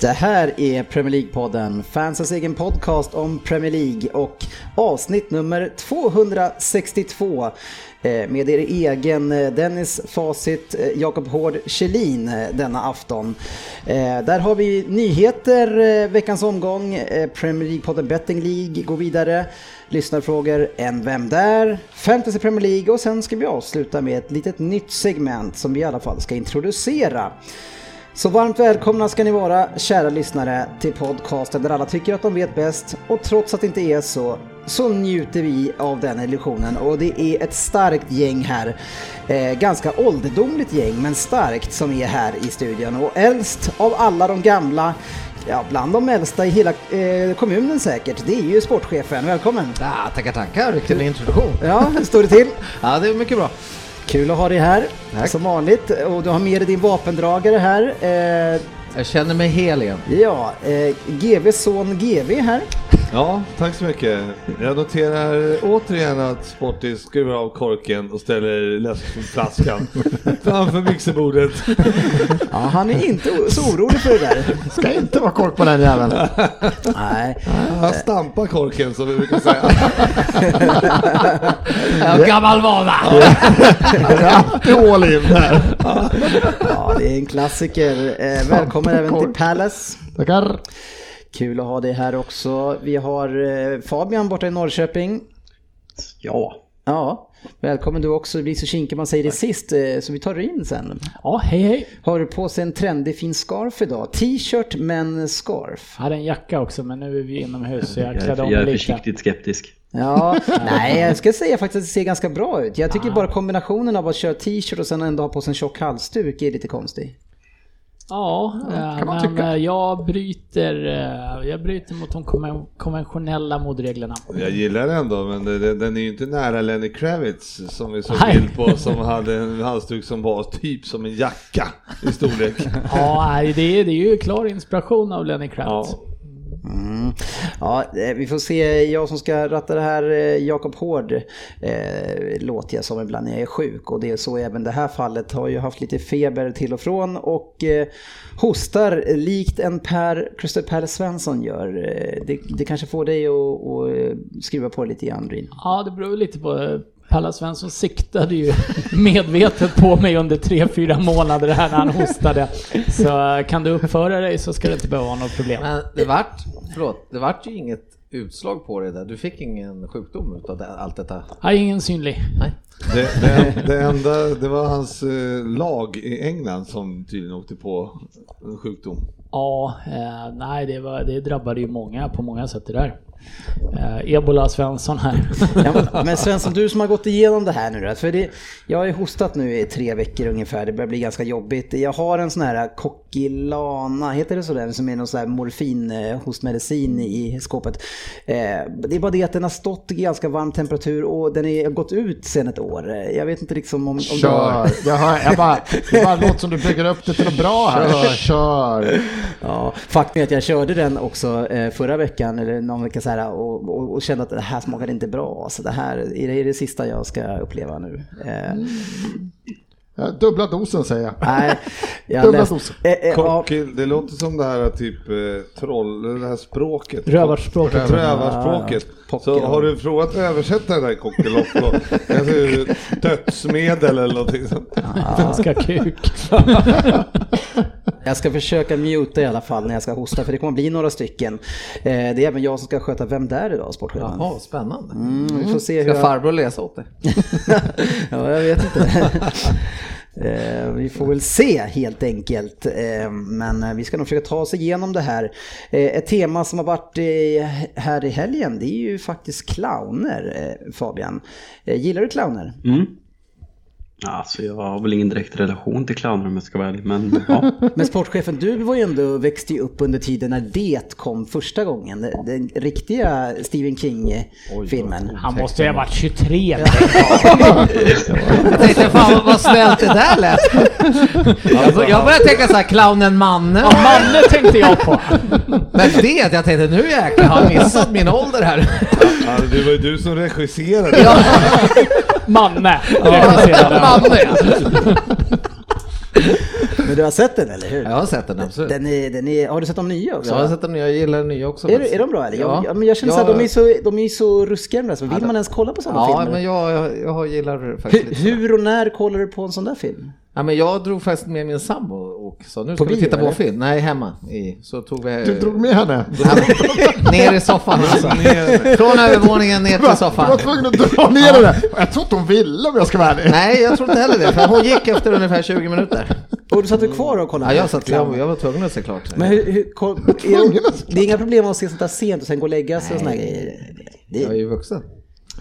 Det här är Premier League-podden, fansens egen podcast om Premier League och avsnitt nummer 262 eh, med er egen eh, Dennis Facit, eh, Jakob Hård Kjellin denna afton. Där har vi nyheter, veckans omgång, Premier League-podden Betting League går vidare, lyssnarfrågor, en Vem där?, Fantasy Premier League och sen ska vi avsluta med ett litet nytt segment som vi i alla fall ska introducera. Så varmt välkomna ska ni vara, kära lyssnare, till podcasten där alla tycker att de vet bäst och trots att det inte är så, så njuter vi av den illusionen och det är ett starkt gäng här. Eh, ganska ålderdomligt gäng, men starkt som är här i studion och äldst av alla de gamla, ja bland de äldsta i hela eh, kommunen säkert, det är ju sportchefen. Välkommen! Ja, tackar, tackar. Vilken introduktion. Ja, hur står det till? Ja, det är mycket bra. Kul att ha dig här, Tack. som vanligt. Och du har med dig din vapendragare här. Eh, Jag känner mig hel igen. Ja, eh, GVs son GV här. Ja, tack så mycket. Jag noterar återigen att Sportis skruvar av korken och ställer läskflaskan framför mixerbordet. Ja, han är inte så orolig för det där. Ska inte vara kork på den jäveln. Nej, Han stampar korken som vi brukar säga. Gammal vana. Alltid all in här. ja, det är en klassiker. Eh, välkommen även till Palace. Tackar. Kul att ha dig här också. Vi har eh, Fabian borta i Norrköping. Ja, Ja, välkommen du också. Det blir så kinkig man säger det sist, eh, så vi tar in sen. Ja, hej hej. Har du på sig en trendig fin scarf idag? T-shirt men scarf. Jag hade en jacka också men nu är vi inomhus så jag jag klädde om jag är lite. försiktigt skeptisk. Ja, nej jag ska säga faktiskt att det ser ganska bra ut. Jag tycker bara kombinationen av att köra t-shirt och sen ändå ha på sig en tjock halsduk är lite konstig. Ja, eh, kan man men tycka. eh, jag bryter, eh, jag bryter mot de konven- konventionella modreglerna. Jag gillar den ändå, men den är ju inte nära Lenny Kravitz som vi såg bild på som hade en halsduk som var typ som en jacka i storlek. Ja, det är, det är ju klar inspiration av Lenny Kravitz. Ja. Mm. Ja, eh, vi får se. Jag som ska ratta det här, eh, Jakob Hård, eh, låter jag som ibland när jag är sjuk. Och det är så även det här fallet. Har ju haft lite feber till och från och eh, hostar likt en Per Christer Per Svensson gör. Eh, det, det kanske får dig att, skruva på lite grann, Ja, det beror lite på. Palla Svensson siktade ju medvetet på mig under tre fyra månader här när han hostade. Så eh, kan du uppföra dig så ska det inte behöva vara något problem. Men det vart, förlåt, det vart ju inget utslag på det där. Du fick ingen sjukdom utav det, allt detta? Nej, ingen synlig. Nej. Det, det, det enda, det var hans eh, lag i England som tydligen åkte på en sjukdom. Ja, eh, nej det, var, det drabbade ju många på många sätt det där. Eh, Ebola Svensson här. Ja, men Svensson, du som har gått igenom det här nu då, för det, jag har ju hostat nu i tre veckor ungefär, det börjar bli ganska jobbigt. Jag har en sån här Coquilana, heter det sådär, som är någon sån här morfin eh, hostmedicin i skåpet. Eh, det är bara det att den har stått i ganska varm temperatur och den har gått ut sen ett år. Jag vet inte liksom om... om du har- Kör! Jag, hör, jag bara, det bara låter som du bygger upp det till något bra här. Kör! Ja, faktum är att jag körde den också eh, förra veckan eller någon vecka så här och, och, och kände att det här smakade inte bra. Så det här är det, är det sista jag ska uppleva nu. Eh, Ja, dubbla dosen säger jag. nej, jag Dubbla läste- doser. eh, eh, Cocktail, det låter som det här typ eh, troll, det här språket. Rövarspråket. Rövarspråket. Ja, Så har du provat att översätta det där? Alltså, dödsmedel eller någonting sånt? Ganska kuk. Jag ska försöka muta i alla fall när jag ska hosta för det kommer bli några stycken. Eh, det är även jag som ska sköta Vem där idag, sportchefen? Jaha, spännande. Mm, vi får se hur Ska jag... farbror läsa åt dig? ja, jag vet inte. Eh, vi får väl se helt enkelt. Eh, men vi ska nog försöka ta oss igenom det här. Eh, ett tema som har varit här i helgen det är ju faktiskt clowner, Fabian. Gillar du clowner? Mm. Alltså jag har väl ingen direkt relation till clowner om jag ska vara ärlig, men ja. Men sportchefen, du var ju ändå, växte ju upp under tiden när Det kom första gången. Den, den riktiga Stephen King-filmen. Han måste ju ha varit 23. Jag tänkte fan vad- snällt det där lät. Jag Jag började tänka så här, clownen Manne. Ja, Manne tänkte jag på. Men det, jag tänkte nu jäklar har jag missat min ålder här. Ja, det var ju du som regisserade. Ja, Manne regisserade. Manne. Men du har sett den eller hur? Jag har sett den absolut. Den är, den är, har du sett de nya också? Jag har sett den nya, jag gillar den nya också. Är, är de bra eller? Ja. Jag, ja, men jag känner Ja. så här, de är så, de är så ruskiga de där, så vill man ens kolla på sådana Ja, filmer? men jag, jag, jag gillar faktiskt hur, hur och när kollar du på en sån där film? Ja, men jag drog faktiskt med min sambo och sa nu ska På vi bio, titta på eller? film. Nej, hemma. I, så tog vi... Du drog med henne? ner i soffan alltså. Från övervåningen ner till Du var soffan. tvungen att dra ner det där. Jag tror inte hon ville om jag ska vara ärlig. Nej, jag tror inte heller det. För hon gick efter ungefär 20 minuter. Och du satt du kvar och kollade? Ja, jag, satt, clown? jag, jag var tvungen att se klart. Men hur, hur, koll, är det, är inga problem att se sånt där sent och sen gå och lägga sig och såna här grejer? Det, Jag är ju vuxen.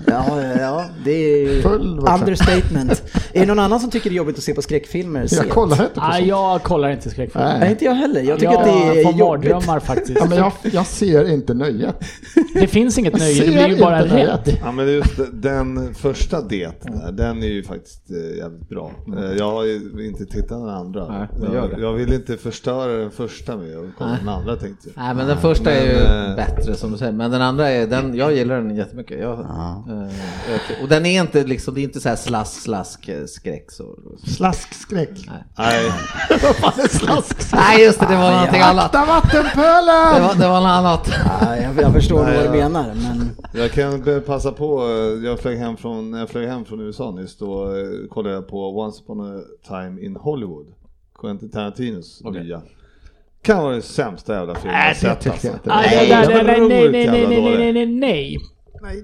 Ja, ja, ja, det är ju Full understatement. Är det någon annan som tycker det är jobbigt att se på skräckfilmer Jag sent? kollar inte på Nej, sånt. jag kollar inte skräckfilmer. Nej, inte jag heller. Jag tycker jag att det är får jobbigt. mardrömmar faktiskt. Ja, men jag, jag ser inte nöjet. Det finns inget nöje, du blir ju bara rädd. Ja men just den första det, där, den är ju faktiskt eh, jävligt bra. Eh, Jag har ju inte tittat den andra. Nej, men jag, jag vill inte förstöra den första med att kolla Nej. den andra tänkte jag. Nej, men den första är ju Men, eh, bättre som du säger. Men den andra är, den, jag gillar den jättemycket. Jag, jag- och den är inte liksom, det är inte så här slask, slask, eh, skräck så. Slaskskräck. Nej, Vad fan är slaskskräck? Nej, just det, det var någonting annat. Akta Det vattenpölen! var, det var något annat. Ja, jag, jag förstår Nej, vad du menar, men... jag kan passa på, eh, jag flög hem från, när jag flög hem från USA nyss, då eh, kollade jag på Once upon a time in Hollywood. Quentin Tarantinos nya. Kan vara den sämsta jävla filmen jag Nej, det sett alltså. Nej, Nej, nej, nej, nej, nej, nej, nej, nej, nej,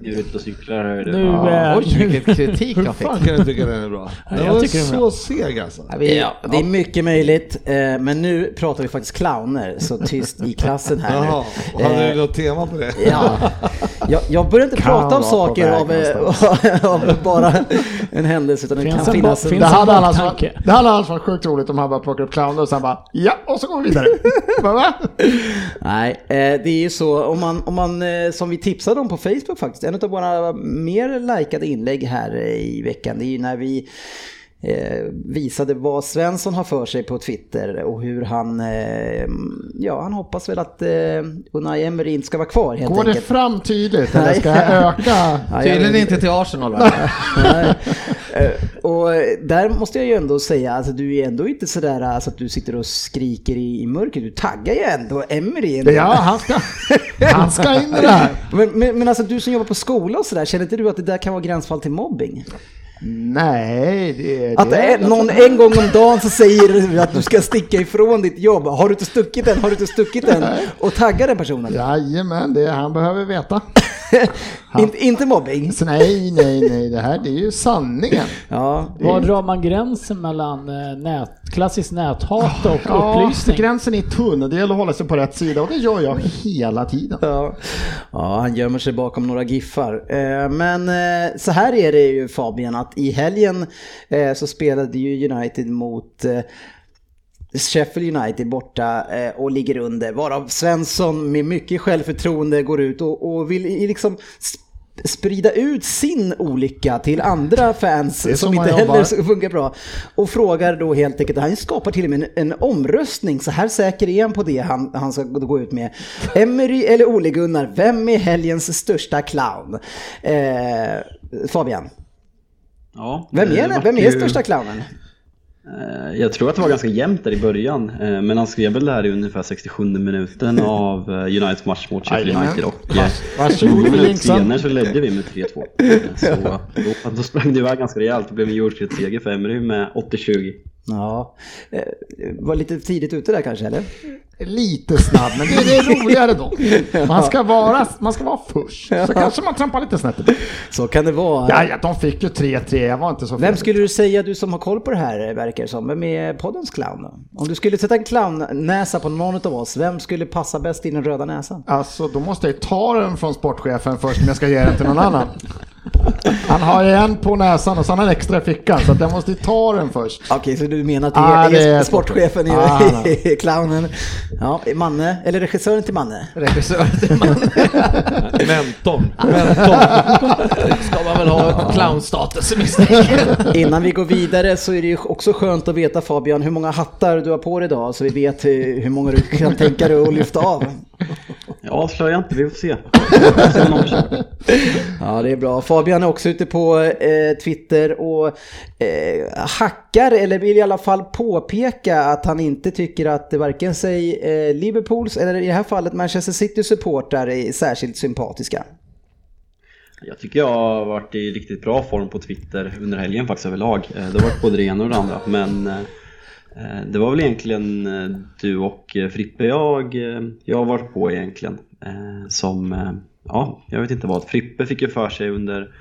ute och cyklar här. Nu, Du. eh, Oj, vilken kritik Hur jag fick. fan kan du tycka den är bra? Ja, Den jag var tycker den är så bra. seg alltså. Ja, vi, Ja, det är mycket möjligt, eh, men nu pratar vi faktiskt clowner, så tyst i klassen här nu. Jaha, hade Eh, du något tema på det? Ja, jag, jag börjar inte Kan prata om saker av, eh, av bara en händelse, utan det Finns kan en finnas finns Det hade, annars varit, det hade annars varit sjukt roligt om han bara plockar upp clowner och sen bara ja, och så går vi vidare. Nej, eh, det är ju så, om man, om man, eh, som vi tipsade om på Facebook faktiskt, en av våra mer likade inlägg här i veckan, det är ju när vi visade vad Svensson har för sig på Twitter och hur han, eh, ja han hoppas väl att eh, Unai Emery inte ska vara kvar helt Går det enkelt. fram tydligt eller ska jag öka? Ja, Tydligen inte till Arsenal va? Eh, Och där måste jag ju ändå säga, alltså du är ändå inte sådär alltså, att du sitter och skriker i, i mörkret, du taggar ju ändå Emery. ändå. Ja, han ska, han ska in i det här. Men, men, men alltså du som jobbar på skola och sådär, känner inte du att det där kan vara gränsfall till mobbing? Nej, det, Att det är någon en gång om dagen så säger du att du ska sticka ifrån ditt jobb. Har du inte stuckit den? Har du inte stuckit den? Och taggar den personen. Jajamän, det han behöver veta. inte, inte mobbing. Så nej, nej, nej, det här det är ju sanningen. Ja, Var drar man gränsen mellan eh, nät, klassiskt näthat och Ja, upplysning? gränsen är tunn och det gäller att hålla sig på rätt sida och det gör jag hela tiden. Ja. ja, han gömmer sig bakom några giffar. Eh, Men eh, så här är det ju Fabian, att i helgen så spelade ju United mot Sheffield United borta eh, och ligger under, varav Svensson med mycket självförtroende går ut och, och vill liksom sp- sprida ut sin olycka till andra fans som man inte heller funkar bra. Och frågar då helt enkelt, han skapar till och med en, en omröstning, så här säker är han på det han, han ska gå ut med. Emery eller Ole Gunnar, vem är helgens största clown? Eh, Fabian, Ja, vem är, vem är ju- största clownen? Eh, Jag tror att det var ganska jämnt där i början, eh, men han skrev väl där i ungefär 67 minuten av eh, Uniteds match mot Sheffield. United och Varsågod 20 för minuter linksen. senare så ledde vi med 3-2. Eh, Så då, då sprang det iväg ganska rejält, det blev en jordskredsseger för Emery med 80-20. Ja, var lite tidigt ute där kanske eller? Lite snabb, men det, det är roligare då. Man ska vara, man ska vara först, så kanske man trampar lite snett. Så kan det vara. Ja, ja, de fick ju 3-3, jag var inte så Vem skulle du säga, du som har koll på det här verkar som, vem är poddens clown då? Om du skulle sätta en clownnäsa på någon av oss, vem skulle passa bäst i den röda näsan? Alltså, då måste jag ta den från sportchefen först om jag ska ge den till någon annan. Han har ju en på näsan och så har han en extra i fickan, så att jag måste ta den först. Okej, så du menar att det Ah, är, det är sportchefen i Ah, clownen? Ja, Manne, eller regissören till Manne? Regissör till man. Mentorn. Ska man väl ha clownstatus misstänker Innan vi går vidare så är det ju också skönt att veta Fabian hur många hattar du har på dig idag så vi vet hur, hur många du kan tänka dig att lyfta av. Jag avslöjar inte, vi får se. Ja, det är bra. Fabian är också ute på eh, Twitter och eh, hackar, eller vill i alla fall påpeka att han inte tycker att varken sig eh, Liverpools eller i det här fallet Manchester City-supportrar är särskilt sympatiska. Jag tycker jag har varit i riktigt bra form på Twitter under helgen faktiskt överlag. Eh, Det har varit både det ena och det andra. Men eh, det var väl egentligen eh, du och eh, Frippe jag, eh, jag har varit på egentligen. Eh, Som, eh, ja, jag vet inte vad. Frippe fick ju för sig under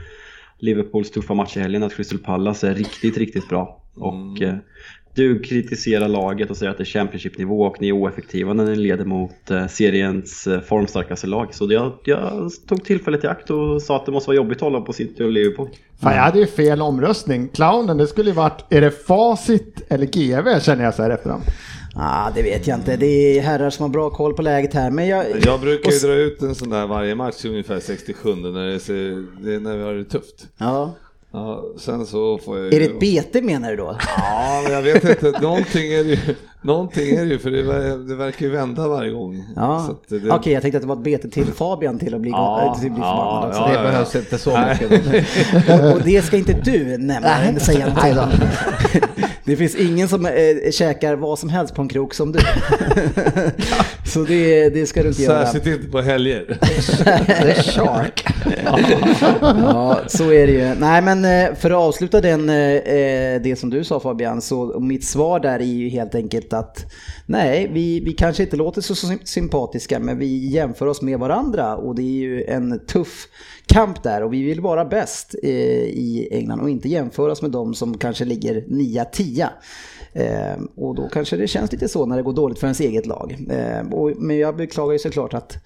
Liverpools tuffa match i helgen att Crystal Palace är riktigt, riktigt bra. Och eh, du kritiserar laget och säger att det är Championship-nivå och ni är oeffektiva när ni leder mot eh, seriens eh, formstarkaste lag. Så jag, jag tog tillfället i akt och sa att det måste vara jobbigt att hålla på City och Liverpool. Fan, jag hade ju fel omröstning. Clownen, det skulle ju varit, är det facit eller GV känner jag så här efterhand. Ah, det vet jag inte. Det är herrar som har bra koll på läget här. Men jag, Jag brukar ju dra ut en sån där varje match ungefär 67 när, det ser, det är när vi har det tufft. Ja. Ja, sen så får jag Är det ett bete menar du då? Ja, men jag vet inte. Någonting är det ju, någonting är det ju för det, ver- det verkar ju vända varje gång. Ja, Så att okej det- jag tänkte att det var ett bete till Fabian till att bli, Ja, till att bli ja, förbannad ja, Det ja, ja. behövs inte så mycket. Och, och det ska inte du nämna, säga någonting om. Det finns ingen som äh, käkar vad som helst på en krok som du. Så det, det ska du inte göra. Särskilt inte på helger. The shark ja, så är det ju. Nej, men eh, för att avsluta den, eh, eh, det som du sa Fabian, så mitt svar där är ju helt enkelt att nej, vi, vi kanske inte låter så sympatiska, men vi jämför oss med varandra och det är ju en tuff kamp där och vi vill vara bäst i England och inte jämföra oss med de som kanske ligger 9-10. Och då kanske det känns lite så när det går dåligt för ens eget lag. Men jag beklagar ju såklart att,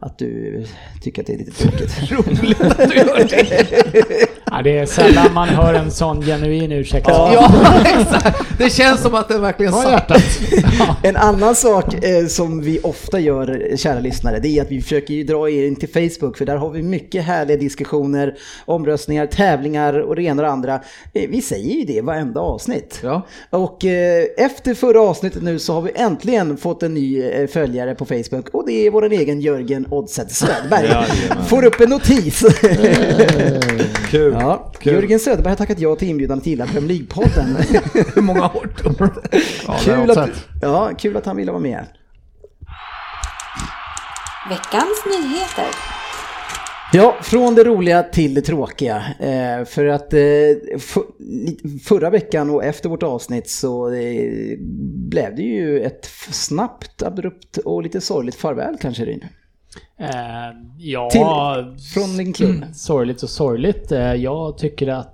att du tycker att det är lite tråkigt. Roligt att du gör det. Ja, det är sällan man hör en sån genuin ursäkt. Ja, exakt. Det känns som att det verkligen satt. En annan sak eh, som vi ofta gör, kära lyssnare, det är att vi försöker ju dra er in till Facebook, för där har vi mycket härliga diskussioner, omröstningar, tävlingar och det ena och det andra. Eh, vi säger ju det varenda avsnitt. Ja. Och eh, efter förra avsnittet nu så har vi äntligen fått en ny följare på Facebook och det är vår egen Jörgen Oddset Söderberg. Jajamän. Får upp en notis. Kul. Ja, Kul. Jörgen Söderberg har tackat ja till inbjudan till Premier League-podden. Hur många år? Ja, kul, att, ja, kul att han ville vara med. Veckans nyheter. Ja, från det roliga till det tråkiga. Eh, för att eh, för, förra veckan och efter vårt avsnitt så eh, blev det ju ett snabbt, abrupt och lite sorgligt farväl kanske Ryn. Eh, ja, Till- från din klubb. Mm, sorgligt och sorgligt. Eh, jag tycker att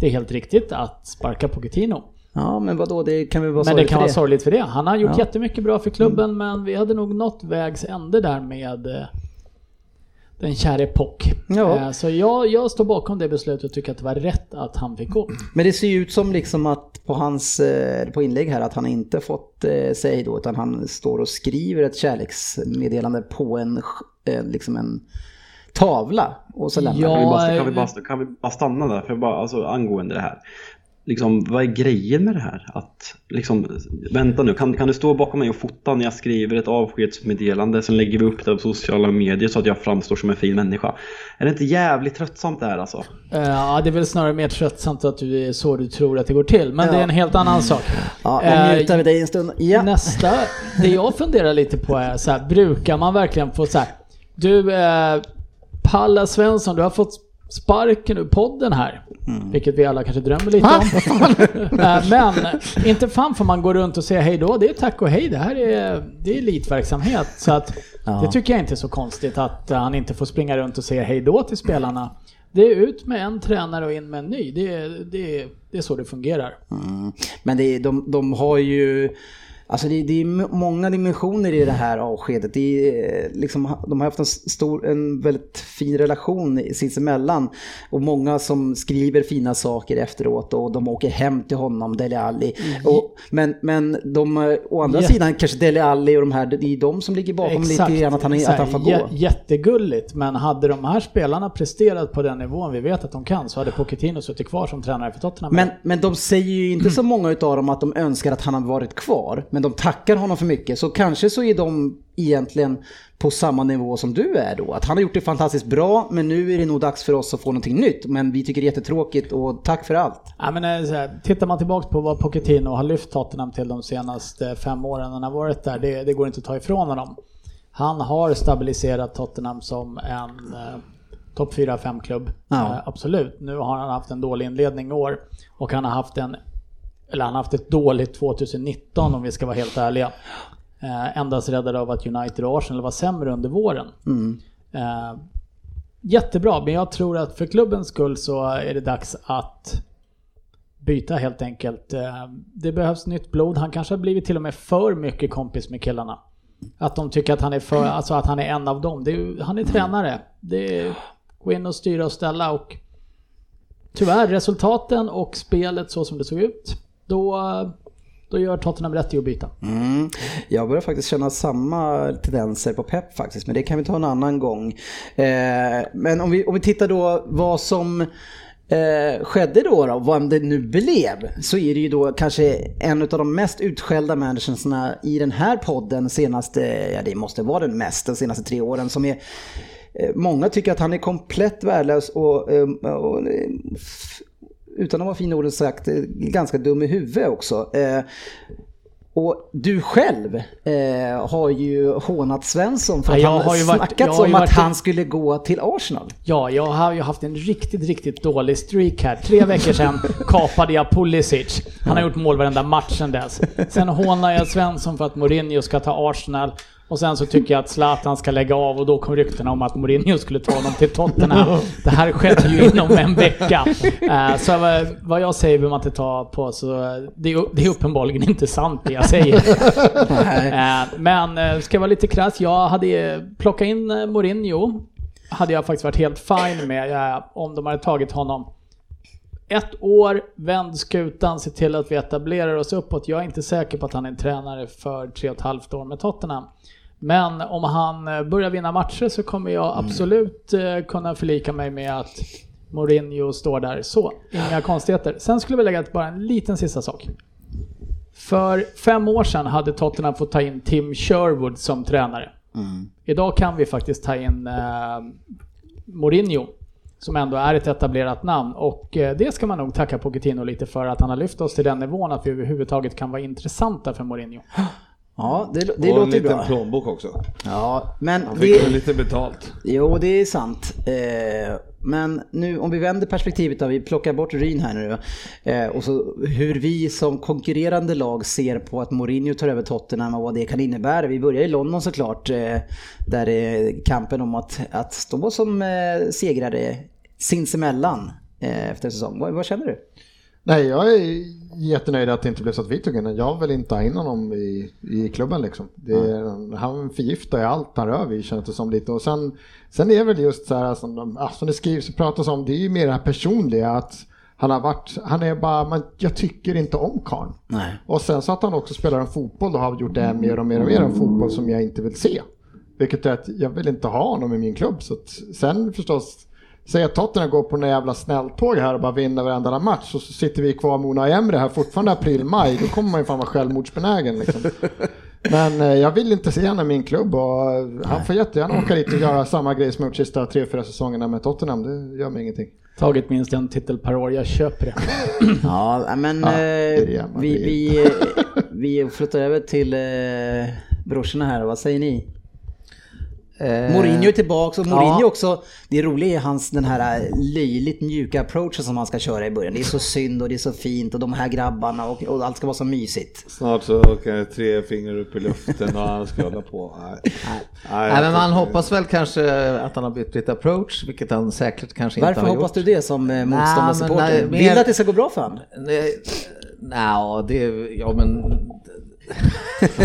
det är helt riktigt att sparka Pochettino. Ja, men vadå, det kan väl vara Men det kan vara sorgligt för det. Han har gjort Ja. Mm. jättemycket bra för klubben men vi hade nog nått vägs ände där med eh, den käre Pock. Ja. Eh, Så jag, jag står bakom det beslutet och tycker att det var rätt att han fick gå. Men det ser ju ut som liksom att på hans eh, på inlägg här att han inte fått eh, säga då utan han står och skriver ett kärleksmeddelande på en, liksom en tavla och så lämnar Ja. Kan vi, bara, kan, vi bara, kan vi bara stanna där? För bara, alltså, angående det här. Liksom, vad är grejen med det här? Att, liksom, vänta nu, kan, kan du stå bakom mig och fota när jag skriver ett avskedsmeddelande? Sen lägger vi upp det på sociala medier så att jag framstår som en fin människa. Är det inte jävligt tröttsamt det här alltså? Eh, Ja, det är väl snarare mer tröttsamt att du är så du tror att det går till. Men det är en helt annan sak. Ja, Eh, och mutar vi dig en stund. Ja. Nästa, det jag funderar lite på är så här, brukar man verkligen få så här, du eh, Palla Svensson, du har fått sparken ur podden här. Mm. Vilket vi alla kanske drömmer lite om. Eh, Men inte fan får man gå runt och säga hej då. Det är tack och hej. Det här är, det är elitverksamhet. Så att Ja. det tycker jag inte är så konstigt att han inte får springa runt och säga hej då till spelarna. Det är ut med en tränare och in med en ny. Det är, det är, det är så det fungerar. Mm. Men det de, de har ju... Alltså det, det är många dimensioner i det här avskedet. Det är, eh, liksom, de har haft en, stor, en väldigt fin relation sinsemellan. Och många som skriver fina saker efteråt och de åker hem till honom, Dele Alli. Och, men, men de, eh, å andra Jä- sidan kanske Dele Alli och de här, det är de som ligger bakom lite grann att han, att han får gå. jä- Jättegulligt, men hade de här spelarna presterat på den nivån vi vet att de kan så hade Pochettino suttit kvar som tränare för Tottenham. Men, men de säger ju inte så många utav dem att de önskar att han har varit kvar. Men de tackar honom för mycket. Så kanske så är de egentligen på samma nivå som du är då. Att han har gjort det fantastiskt bra, men nu är det nog dags för oss att få någonting nytt. Men vi tycker det är jättetråkigt och tack för allt. Ja, men eh, så här, tittar man tillbaka på vad Pochettino har lyft Tottenham till de senaste fem åren han har varit där, det, det går inte att ta ifrån honom. Han har stabiliserat Tottenham som en eh, topp 4-5 klubb. Ja. Eh, absolut. Nu har han haft en dålig inledning i år och han har haft en eller han har haft ett dåligt 2019 om vi ska vara helt ärliga. Eh, endast räddade av att United och Arsenal var sämre under våren. Eh, jättebra, men jag tror att för klubbens skull så är det dags att byta helt enkelt. Eh, Det behövs nytt blod. Han kanske har blivit till och med för mycket kompis med killarna. Att de tycker att han är, för, alltså att han är en av dem. Är, han är tränare. Det är gå in och styra och ställa och tyvärr resultaten och spelet så som det såg ut. Då, då gör Tottenham rätt i att byta. Mm. Jag börjar faktiskt känna samma tendenser på Pep faktiskt, men det kan vi ta en annan gång. Eh, men om vi, om vi tittar då vad som eh, skedde då, då, vad det nu blev, så är det ju då kanske en av de mest utskällda managersna i den här podden senaste, ja det måste vara den mest, de senaste tre åren som är eh, Många tycker att han är komplett värdelös och, eh, och eh, utan att vara fina orden sagt, eh, ganska dum i huvudet också. Eh, och du själv eh, har ju hånat Svensson för Ja, att jag han har ju varit- ju om att han skulle gå till Arsenal. Ja, jag har ju haft en riktigt, riktigt dålig streak här. Tre veckor sedan kapade jag Pulisic. Han har gjort mål varenda match sedan dess. Sen hånar jag Svensson för att Mourinho ska ta Arsenal. Och sen så tycker jag att Zlatan ska lägga av och då kom ryktena om att Mourinho skulle ta honom till Tottenham. Det här skedde ju inom en vecka. Eh, Så vad- jag säger behöver man inte ta på så det är, uppenbarligen inte sant det jag säger. Eh, Men eh, ska jag vara lite krass, jag hade plockat in Mourinho hade jag faktiskt varit helt fine med om de hade tagit honom. Ett år, vänd skutan, se till att vi etablerar oss uppåt. Jag är inte säker på att han är en tränare för tre och ett halvt år med Tottenham. Men om han eh, börjar vinna matcher så kommer jag absolut eh, kunna förlika mig med att Mourinho står där. Så, inga konstigheter. Sen skulle vi lägga till bara en liten sista sak. För fem år sedan hade Tottenham fått ta in Tim Sherwood som tränare. Idag kan vi faktiskt ta in eh, Mourinho, som ändå är ett etablerat namn. Och eh, det ska man nog tacka Pochettino lite för, att han har lyft oss till den nivån att vi överhuvudtaget kan vara intressanta för Mourinho. Ja, det, det och en låter liten bra. plånbok också. Ja, men Han fick det, lite betalt. jo, det är sant. Eh, men nu om vi vänder perspektivet då, vi plockar bort Ryn här nu. Eh, och så hur vi som konkurrerande lag ser på att Mourinho tar över Tottenham och vad det kan innebära. Vi börjar i London såklart, eh, där är kampen om att, att stå som eh, segrare sinsemellan eh, efter säsong. Vad, vad känner du? Nej, jag är jättenöjd att det inte blev så att vi tog in honom. Jag vill inte ha in honom i, i klubben liksom. Det är, Han förgiftar ju allt han rör vid känns det som lite. Och sen, sen är väl just så här som, de, ja, som det skrivs och pratas om, det är ju mer det här personliga att han har varit, han är bara, man, jag tycker inte om karln. Och sen så att han också spelar en fotboll och har gjort det mer och mer och mer en fotboll som jag inte vill se. Vilket är att jag vill inte ha honom i min klubb. Så att, sen förstås, säg att Tottenham går på en jävla snälltåg här och bara vinner varenda match och så sitter vi kvar med Unai Emre här fortfarande april, maj. Då kommer man ju fan vara självmordsbenägen liksom. Men eh, jag vill inte se honom i min klubb och eh, han får jättegärna åka dit och göra samma grej som gjort sista tre, fyra säsongerna med Tottenham. Det gör mig ingenting. Tagit minst en titel per år, jag köper det. Ja, men Ja, eh, det vi, vi, vi flyttar över till eh, brorsorna här. Vad säger ni? Eh, Mourinho är tillbaka och Mourinho ja. också, det roliga är hans den här löjligt mjuka approachen som han ska köra i början. Det är så synd och det är så fint och de här grabbarna och, och allt ska vara så mysigt. Snart så åker det tre fingrar upp i luften och han ska hålla på. Nej. Nej, Nej, jag men man tycker- hoppas väl kanske att han har bytt lite approach, vilket han säkert kanske inte Varför har hoppas gjort. du det som eh, nej, motståndarsupporter? Vill du att det ska gå bra för honom? Nej, nej, det, ja men...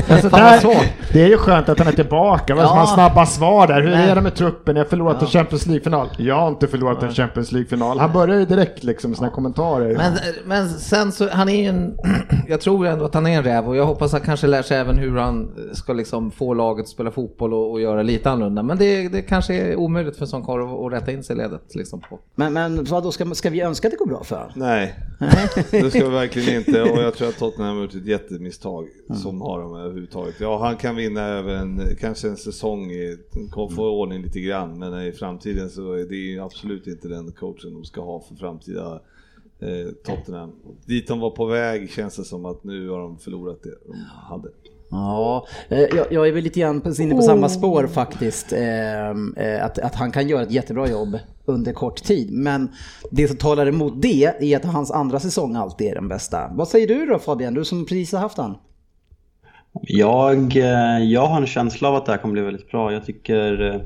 Alltså, där, det är ju skönt att han är tillbaka. Vad Ja. man snabba svar där? Hur Nej. är det med truppen? Jag har förlorat en Champions League-final. Jag har inte förlorat en Champions League-final. Han börjar ju direkt liksom sina kommentarer. Men, men sen så, han är ju en, jag tror ju ändå att han är en räv och jag hoppas att han kanske lär sig även hur han ska liksom få laget att spela fotboll och, och göra lite annorlunda. Men det, det kanske är omöjligt för en sån karl att- att rätta in sig i ledet. Liksom på. Men, men vad då ska, ska vi önska att det går bra för honom? Nej, det ska vi verkligen inte och jag tror att Tottenham har gjort ett jättemisstag som har de överhuvudtaget. Ja, han kan vinna över en, kanske en säsong, i, kan få ordning lite grann, men i framtiden så är det ju absolut inte den coachen de ska ha för framtida eh, Tottenham. Dit de var på väg känns det som att nu har de förlorat det de hade. Ja, eh, jag, jag är väl lite grann på- inne på samma spår faktiskt. Eh, eh, Att, att han kan göra ett jättebra jobb under kort tid. Men det som talar emot det är att hans andra säsong alltid är den bästa. Vad säger du då Fabian, du som precis har haft han? Jag, eh, jag har en känsla av att det här kommer bli väldigt bra. Jag tycker eh,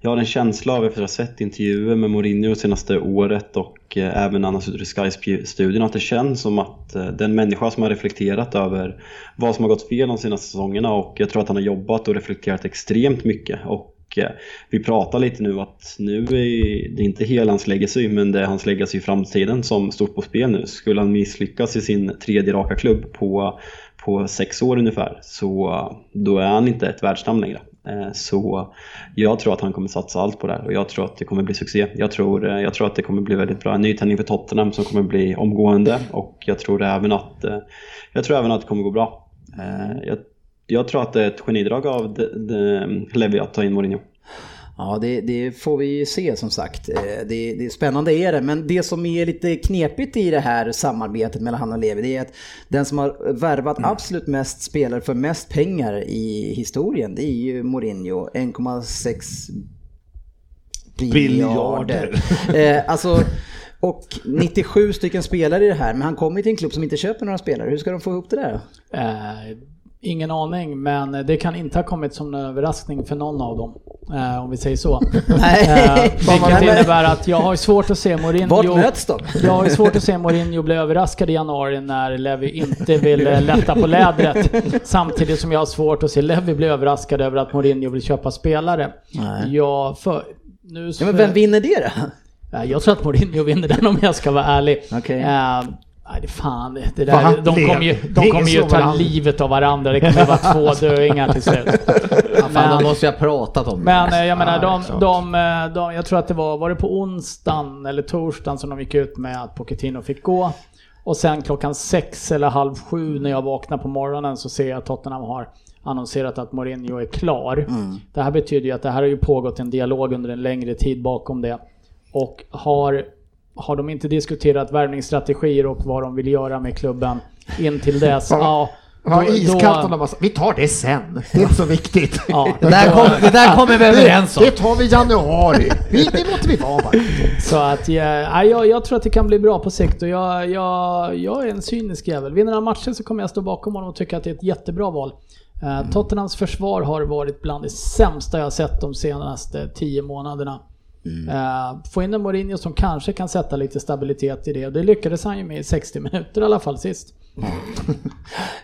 jag har en känsla av efter att ha sett intervjuer med Mourinho senaste året och eh, även annars ute i Sky-studion att det känns som att den människa som har reflekterat över vad som har gått fel de senaste säsongerna och jag tror att han har jobbat och reflekterat extremt mycket. Och vi pratar lite nu att nu är det inte hela hans legacy men det är hans legacy i framtiden som står på spel nu. Skulle han misslyckas i sin tredje raka klubb på på sex år ungefär så eh, då är han inte ett världsnamn längre. Eh, så jag tror att han kommer satsa allt på det här och jag tror att det kommer bli succé. Jag tror, eh, jag tror att det kommer bli väldigt bra. En nytändning för Tottenham som kommer bli omgående och jag tror även att, jag tror även att det kommer gå bra. Jag, jag tror att det är ett genidrag av de, de, Levi att ta in Mourinho. Ja, det, det får vi ju se som sagt. Eh, Det, det spännande är det, men det som är lite knepigt i det här samarbetet mellan han och Levi, det är att den som har värvat absolut mest spelare för mest pengar i historien, det är ju Mourinho. 1,6 biljarder. eh, alltså, och 97 stycken spelare i det här, men han kommer ju till en klubb som inte köper några spelare. Hur ska de få ihop det där? Eh, ingen aning, men det kan inte ha kommit som en överraskning för någon av dem. Eh, om vi säger så. Nej. Eh, vilket innebär att jag har svårt att se Mourinho... Vart möts de? Jag har svårt att se Mourinho bli överraskad i januari när Levi inte vill eh, lätta på lädret. Samtidigt som jag har svårt att se Levi bli överraskad över att Mourinho vill köpa spelare. Nej. Jag för, nu Ja, men vem vinner det då? Ja, Jag tror att Mourinho vinner den om jag ska vara ärlig. Okej. Eh, nej, det fan, det där, Fan, de kommer ju, de kommer ju ta livet av varandra. Det kommer ju vara två döingar till slut. Ja, fan, de måste ju ha pratat om det. Men eh, jag menar, de, de, eh, de, jag tror att det var, var det på onsdagen eller torsdagen som de gick ut med att Pochettino fick gå. Och sen klockan sex eller halv sju när jag vaknar på morgonen så ser jag att Tottenham har annonserat att Mourinho är klar. Det här betyder ju att det här har ju pågått en dialog under en längre tid bakom det. Och har, har de inte diskuterat värvningsstrategier och vad de vill göra med klubben in till dess, ja. Ja, iskallt och de bara, vi tar det sen. Det är inte så viktigt. Ja, Det där, kom, det där kommer vi överens om. Det tar vi i januari. Vi, det låter vi vara bara. Så att ja, ja, jag, jag tror att det kan bli bra på sikt och jag, jag, jag är en cynisk jävel. Vinner han matchen så kommer jag stå bakom honom och tycka att det är ett jättebra val. Eh, Tottenhams försvar har varit bland det sämsta jag sett de senaste tio månaderna. Eh, få in en Mourinho som kanske kan sätta lite stabilitet i det och det lyckades han ju med i 60 minuter i alla fall sist.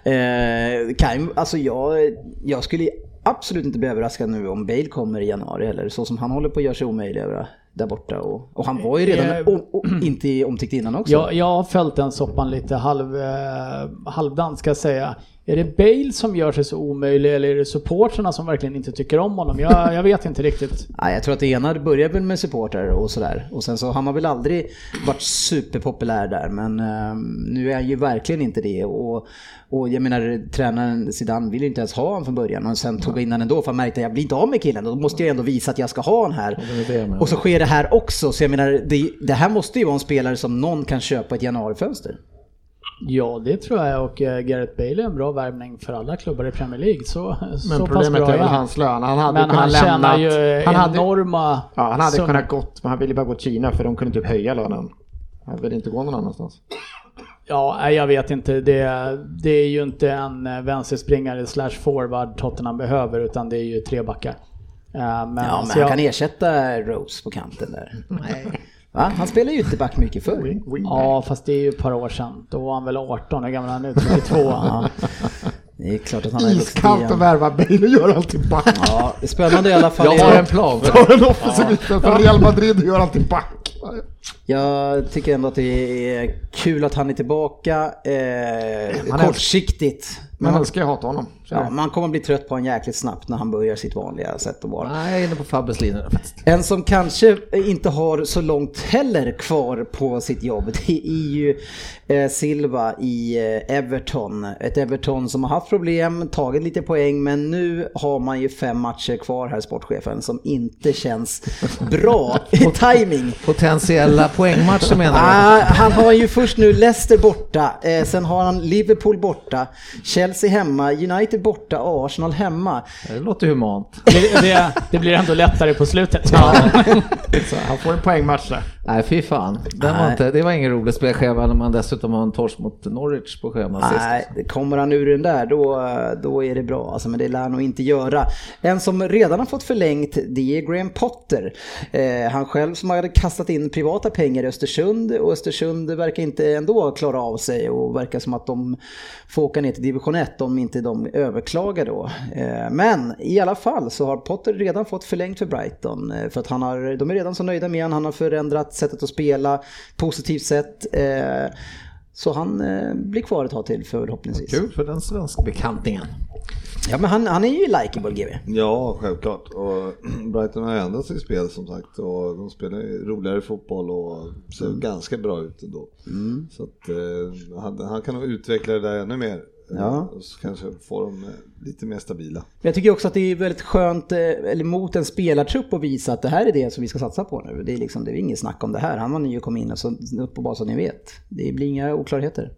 Eh, kan, alltså jag, jag skulle absolut inte bli överraskad nu om Bale kommer i januari heller. Så som han håller på att göra sig omöjlig över där borta. Och, och han var ju redan Eh, o, o, inte omtyckt innan också. Jag, jag har följt den soppan lite halv, eh, halvdant ska jag säga. Är det Bale som gör sig så omöjlig eller är det supportrarna som verkligen inte tycker om honom? Jag, jag vet inte riktigt. Nej, jag tror att det ena börjar väl med supportrar och sådär. Och sen så han har väl aldrig varit superpopulär där. Men ehm, nu är han ju verkligen inte det. Och, och jag menar, tränaren Zidane ville ju inte ens ha honom från början. Och sen tog jag in honom ändå för han märkte att jag blir inte av med killen. Då måste jag ändå visa att jag ska ha honom här. Och så sker det här också. Så jag menar, det, det här måste ju vara en spelare som någon kan köpa ett januarifönster. Ja, det tror jag och eh, Gareth Bale är en bra värvning för alla klubbar i Premier League. Så, Men så pass problemet bra är väl han. hans lön. Han hade Men kunnat han lämnat... tjänar ju han hade, enorma ja, han hade summor. kunnat gått, men han ville bara gå till Kina för de kunde typ höja lönen. Han vill inte gå någon annanstans. Ja, nej, jag vet inte. Det, det är ju inte en eh, vänsterspringare slash forward Tottenham behöver utan det är ju tre backar. Eh, Men, Ja, men han jag- kan ersätta Rose på kanten där. Va? Han spelar ju ytterback mycket förr. Ja, fast det är ju ett par år sedan. Då var han väl 18, hur gammal är han nu? 32? Ja. Det är klart att han har Iskallt att värva Bale och göra allt till back. Ja, det är spännande i alla fall. Jag har en plan. Ta en offensiv ytter för Real Madrid och göra allt till back. Jag tycker ändå att det är kul att han är tillbaka. Eh, Han är- kortsiktigt. Man älskar ju hata honom. Ja, man kommer bli trött på honom jäkligt snabbt när han börjar sitt vanliga sätt att vara. Nej, jag är inne på Fabbes linje. En som kanske inte har så långt heller kvar på sitt jobb, det är ju eh, Silva i eh, Everton. Ett Everton som har haft problem, tagit lite poäng, men nu har man ju fem matcher kvar här, sportchefen, som inte känns bra i timing. Potentiella poängmatcher menar du? Ah, han har ju först nu Leicester borta, eh, sen har han Liverpool borta, Chelsea hemma, United borta, Arsenal hemma. Det låter humant. Det, det, det blir ändå lättare på slutet. Så han får en poängmatch där. Nej, fy fan. Den var inte, det var ingen rolig spelschema när man dessutom har en torsk mot Norwich på schemat sist. Nej, det kommer han ur den där då, då är det bra. Alltså, men det lär han nog inte göra. En som redan har fått förlängt det är Graham Potter. Eh, han själv som hade kastat in privata pengar i Östersund och Östersund verkar inte ändå klara av sig och verkar som att de får åka ner till division 1 om inte de överklagar då. Eh, men i alla fall så har Potter redan fått förlängt för Brighton eh, för att han har, de är redan så nöjda med honom. Han har förändrat sättet att spela, positivt sätt. Eh, så han blir kvar ett tag till förhoppningsvis. Kul för den svensk bekantingen. Ja men han, han är ju likeable GW. Ja, självklart. Och Brighton har ändrat sitt spel som sagt och de spelar ju roligare fotboll och ser ganska bra ut ändå. Så att han, han kan nog utveckla det där ännu mer. Ja. Eh, Så kanske får de eh, lite mer stabila. Jag tycker också att det är väldigt skönt, eh, eller mot en spelartrupp att visa att det här är det som vi ska satsa på nu. Det är liksom, det är inget snack om det här. Han var ny och kom in och så upp på bara så ni vet. Det blir inga oklarheter.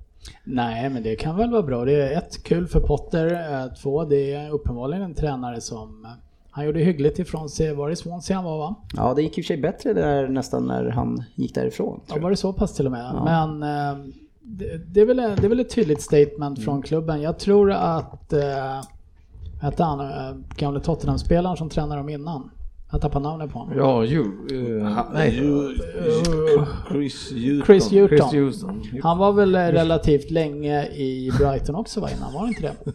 Nej, men det kan väl vara bra. Det är ett, kul för Potter. Två, det är uppenbarligen en tränare som... Han gjorde hyggligt ifrån sig. Var det Swansea han var va? Ja, det gick i och för sig bättre där nästan när han gick därifrån. Ja, var det så pass till och med? Men eh, det, det, är väl, det är väl ett tydligt statement från klubben. Jag tror att... Eh, hette han? Eh, gamle Tottenham-spelaren som tränade dem innan. Jag tappar namnet på honom. Ja, ju. Uh, nej. Chris Hewton. Chris Hewton. Chris Houston. Han var väl relativt länge i Brighton också va, innan? Var det inte det?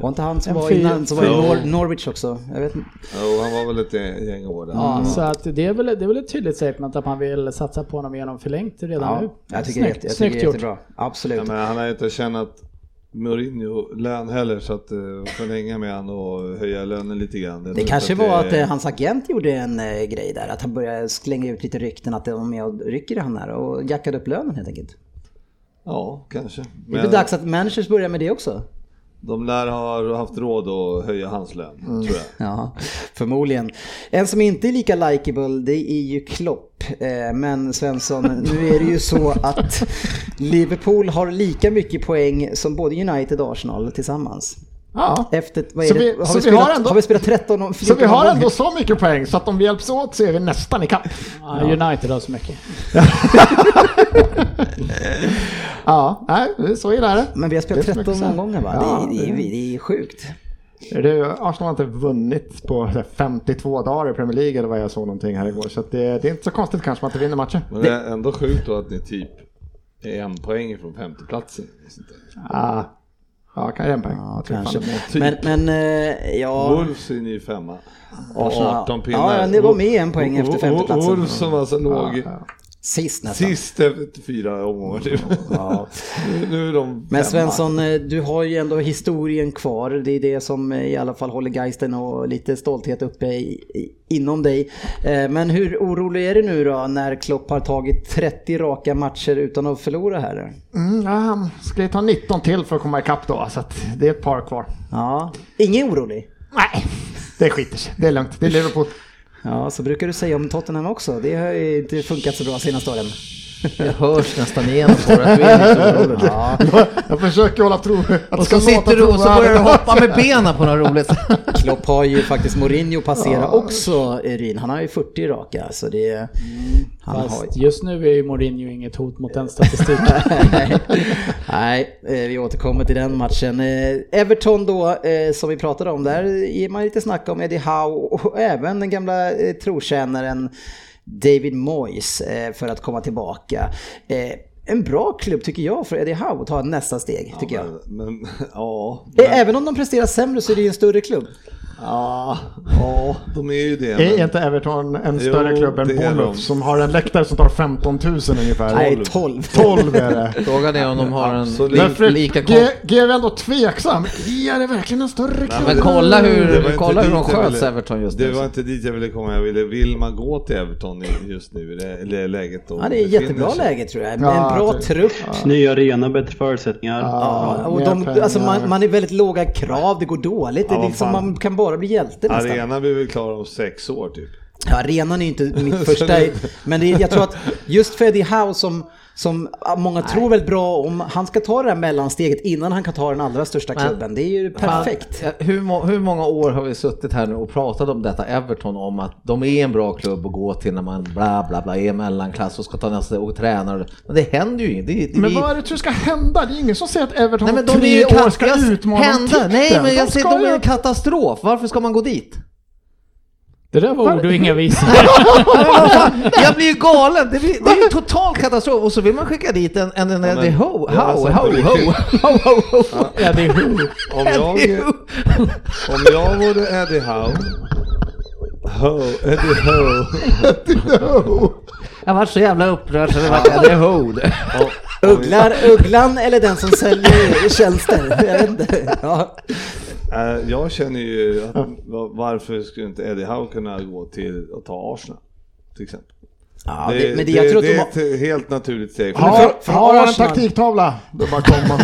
Var inte han som En var fyr- innan, som var i. Nor- Norwich också? Jag vet inte. Jo, han var väl ett gäng år där. Ja, så att det är, väl, det är väl ett tydligt statement att man vill satsa på honom genom förlängt redan Ja, nu. jag tycker det Snyggt, jätte- jag tycker snyggt det gjort. jättebra. Absolut. Ja, men han har inte tjänat Mourinho-lön heller så att uh, förlänga med han och höja lönen lite grann. Jag Det kanske inte var att det- eh, hans agent gjorde en eh, grej där, att han började slänga ut lite rykten att de var med och rycker i han här och jackade upp lönen helt enkelt. Ja, kanske. Det är väl dags att managers börjar med det också. De lär ha haft råd att höja hans lön, Mm. tror jag. Ja, förmodligen. En som inte är lika likeable det är ju Klopp. Eh, Men Svensson, nu är det ju så att Liverpool har lika mycket poäng som både United och Arsenal tillsammans. Ja. Efter, vad är Så det? vi- har, så vi vi spelat, har ändå- har vi spelat 13 och 14 Så vi har ändå så mycket poäng så att om vi hjälps åt så är vi nästan i kapp. Ja, United har så mycket. Ja, nej, så är det. Men vi har spelat Det är så 13 mycket sen. omgångar va? Ja, det, är, det, är, det- det är sjukt. Det, Arsenal har inte vunnit på så här 52 dagar i Premier League eller vad jag såg någonting här igår. Så att det, det är inte så konstigt kanske man inte vinner matcher. Men det är ändå sjukt då att ni typ är en poäng från femteplatsen. Ja, ja kanske en poäng. Ja, tror kanske. fan det Men, men eh, ja... Wolves är ni femma. Och Arsenal. 18 pinnar. Ja, det var med en poäng efter femteplatsen. Wolves som alltså låg Sist nästan. sist efter fyra omgångar typ. Ja. Nu- Nu är de Men. Svensson, eh, du har ju ändå historien kvar. Det är det som eh, i alla fall håller geisten och lite stolthet uppe i, i, inom dig. Eh, Men hur orolig är du nu då när Klopp har tagit 30 raka matcher utan att förlora här? Mm, ja, han ska ju ta 19 till för att komma ikapp då, så att det är ett par kvar. Ja, ingen orolig? Nej, det skiter sig. Det är lugnt. Det är Liverpool. Ja, så brukar du säga om Tottenham också. Det har ju inte funkat så bra senaste åren. Det hörs nästan igenom på det. att Du är lite orolig. Ja, Jag försöker hålla tro... Att Och så sitter du och så börjar du hoppa med benen på något roligt. Klopp har ju faktiskt Mourinho passera också, Ryn. Han har ju 40 raka, så det är... Han har Fast just nu är ju Mourinho inget hot mot den statistiken. Nej, eh, vi återkommer till den matchen. Eh, Everton då, eh, som vi pratade om, där ger man lite snack om Eddie Howe och även den gamla trotjänaren David Moyes eh, för att komma tillbaka. Eh, En bra klubb tycker jag för Eddie Howe att ta nästa steg, tycker jag. Men, men ja. Eh, Även om de presterar sämre så är det ju en större klubb. Ja, ja, de är ju det. Är men- inte Everton en Jo, större klubb än det är Bournemouth som har en läktare som tar 15 000 ungefär? Nej, 12. 12 är det. Frågan är om de har en Absolut. li, lika G, G är ändå tveksam. Är det verkligen en större klubb? Men kolla Det hur, kolla hur de sköts ville- Everton just Det nu. var inte dit jag ville komma. Jag ville, vill man gå till Everton just nu i det, det läget då? Ja, det är ett jättebra läge tror jag. Med en Ja, bra det- trupp. Ny arena, bättre förutsättningar. Ja, och de, alltså man, man är väldigt låga krav, det går dåligt. Det är Ja, liksom, man kan bara bli hjälte nästan. Arena blir väl klar om sex år typ. Ja, arenan är ju inte mitt första, men det jag tror att just för Eddie Howe som, som många tror väldigt bra om, han ska ta det här mellansteget innan han kan ta den allra största Men- klubben. Det är ju perfekt. Ja, Hur, må, hur många år har vi suttit här nu och pratat om detta Everton om att de är en bra klubb att gå till när man bla bla bla är mellanklass och ska ta nästa och tränar. Men det händer ju inget. Men vi- vad är det du tror ska hända? Det är ingen som säger att Everton Nej men de är ju tre år ska jag- utmana hända. titeln. Nej men jag de säger ska de är en katastrof. Varför ska man gå dit? Det där var ord och inga visor. Jag blir ju galen! Det, blir, det är ju total katastrof och så vill man skicka dit en, en, en, en men- ho, ho, ho, ho, ho, ho, ho. Är hur. Om jag, om jag vore Eddie Howe Ho, Eddie Howe. Jag var så jävla upprörd så det var det ho. Ugglar, ugglan eller den som säljer tjänster? Jag vet inte. Ja. Eh, Jag känner ju att va- varför skulle inte Eddie Howe kunna gå till att ta Arsenal till exempel? Ja, det, men det, jag tror att det de är ett helt naturligt steg. Har, för- för har han en taktiktavla? Då bara komma.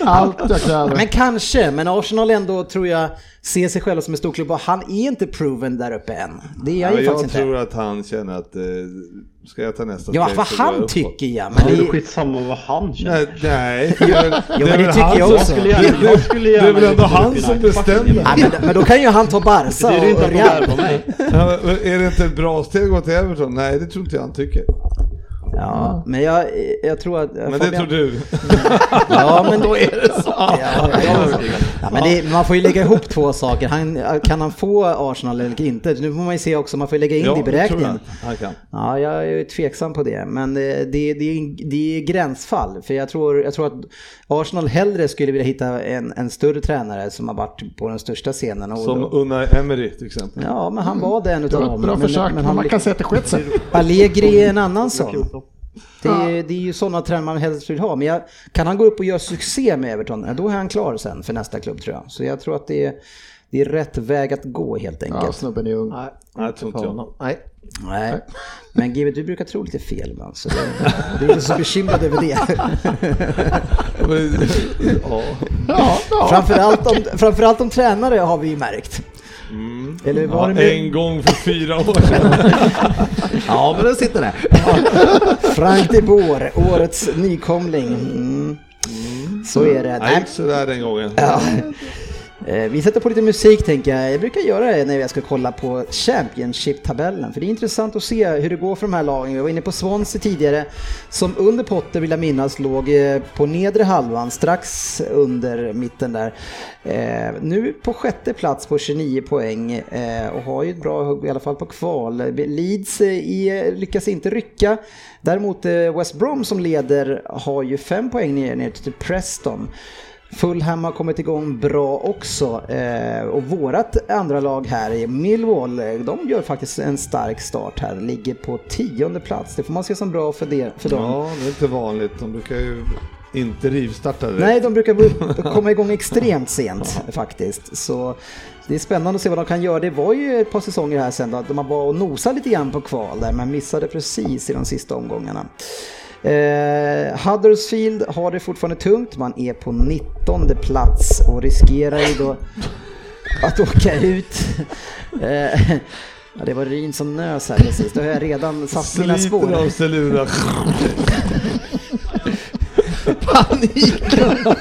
Allt jag kräver. Men kanske, men Arsenal ändå tror jag ser sig själva som en stor klubb och han är inte proven där uppe än. Det är Ja, han ju jag faktiskt tror inte. att han känner att eh, ska jag ta nästa Ja, steg vad han tycker ja. Men det är skitsamma vad han känner. Nej, nej. det Jo, men det tycker jag också. Jag skulle gärna, jag skulle Det är väl ändå han som bestämmer. ja, men, men då kan ju han ta Barca och Real. Ja, Är det inte ett bra steg att gå till Everton? Nej, det tror inte jag han tycker. Ja, men jag, jag tror att... Men det tror du. Ja, men då är det så. Ja, ja, ja, men det, man får ju lägga ihop två saker. Han, kan han få Arsenal eller inte? Nu får man ju se också, man får ju lägga in det i det tror beräkningen. jag han kan. Ja, jag är ju tveksam på det. Men det, det, det, är, det är gränsfall. För jag tror, jag tror att Arsenal hellre skulle vilja hitta en, en större tränare som har varit på den största scenen. Och Som Unai Emery till exempel. ja, men han var det en Det utav var dem. ett bra men, försök, men, man kan säga att det skett sig. Allegri är en annan sån. Det är, det är ju sådana tränare man helst vill ha. Men jag, kan han gå upp och göra succé med Everton, ja, då är han klar sen för nästa klubb tror jag. Så jag tror att det är, det är rätt väg att gå helt Ja, enkelt. snubben är ung. Nej, Nej, tror inte jag. Nej. Nej, men givet du brukar tro lite fel man, så det, du är inte så bekymrad över det. Ja. Ja, ja. Framförallt om, framförallt om tränare har vi ju märkt. Eller var Ja, det en med gång för fyra år sedan. Ja men den sitter där. Frank de Boer, årets nykomling. Mm. Så är det. Nej, inte sådär den gången. Ja. Eh, vi sätter på lite musik tänker jag. Jag brukar göra det när jag ska kolla på Championship-tabellen. För det är intressant att se hur det går för de här lagen. Vi var inne på Swansea tidigare. Som under Potter vill jag minnas låg eh, på nedre halvan, strax under mitten där. Eh, nu på sjätte plats på 29 poäng och har ju ett bra hugg i alla fall på kval. Leeds i, lyckas inte rycka. Däremot West Brom som leder har ju fem poäng ner, ner till Preston. Fulham har kommit igång bra också. Eh, och vårat andra lag här i Millwall, eh, de gör faktiskt en stark start här. Ligger på tionde plats. Det får man se som bra för, det, för dem. Ja, det är inte vanligt. De brukar ju inte rivstarta direkt. Nej, de brukar komma igång extremt sent faktiskt. Så det är spännande att se vad de kan göra. Det var ju ett par säsonger här sen då, att de var och nosade lite grann på kval där, men missade precis i de sista omgångarna. Eh, Huddersfield har det fortfarande tungt. Man är på 19 plats och riskerar ju då att åka ut. Eh, Ja, det var Ryn som nös här precis. Då har jag redan satt mina Sliter spår. av sig lurar. Paniken!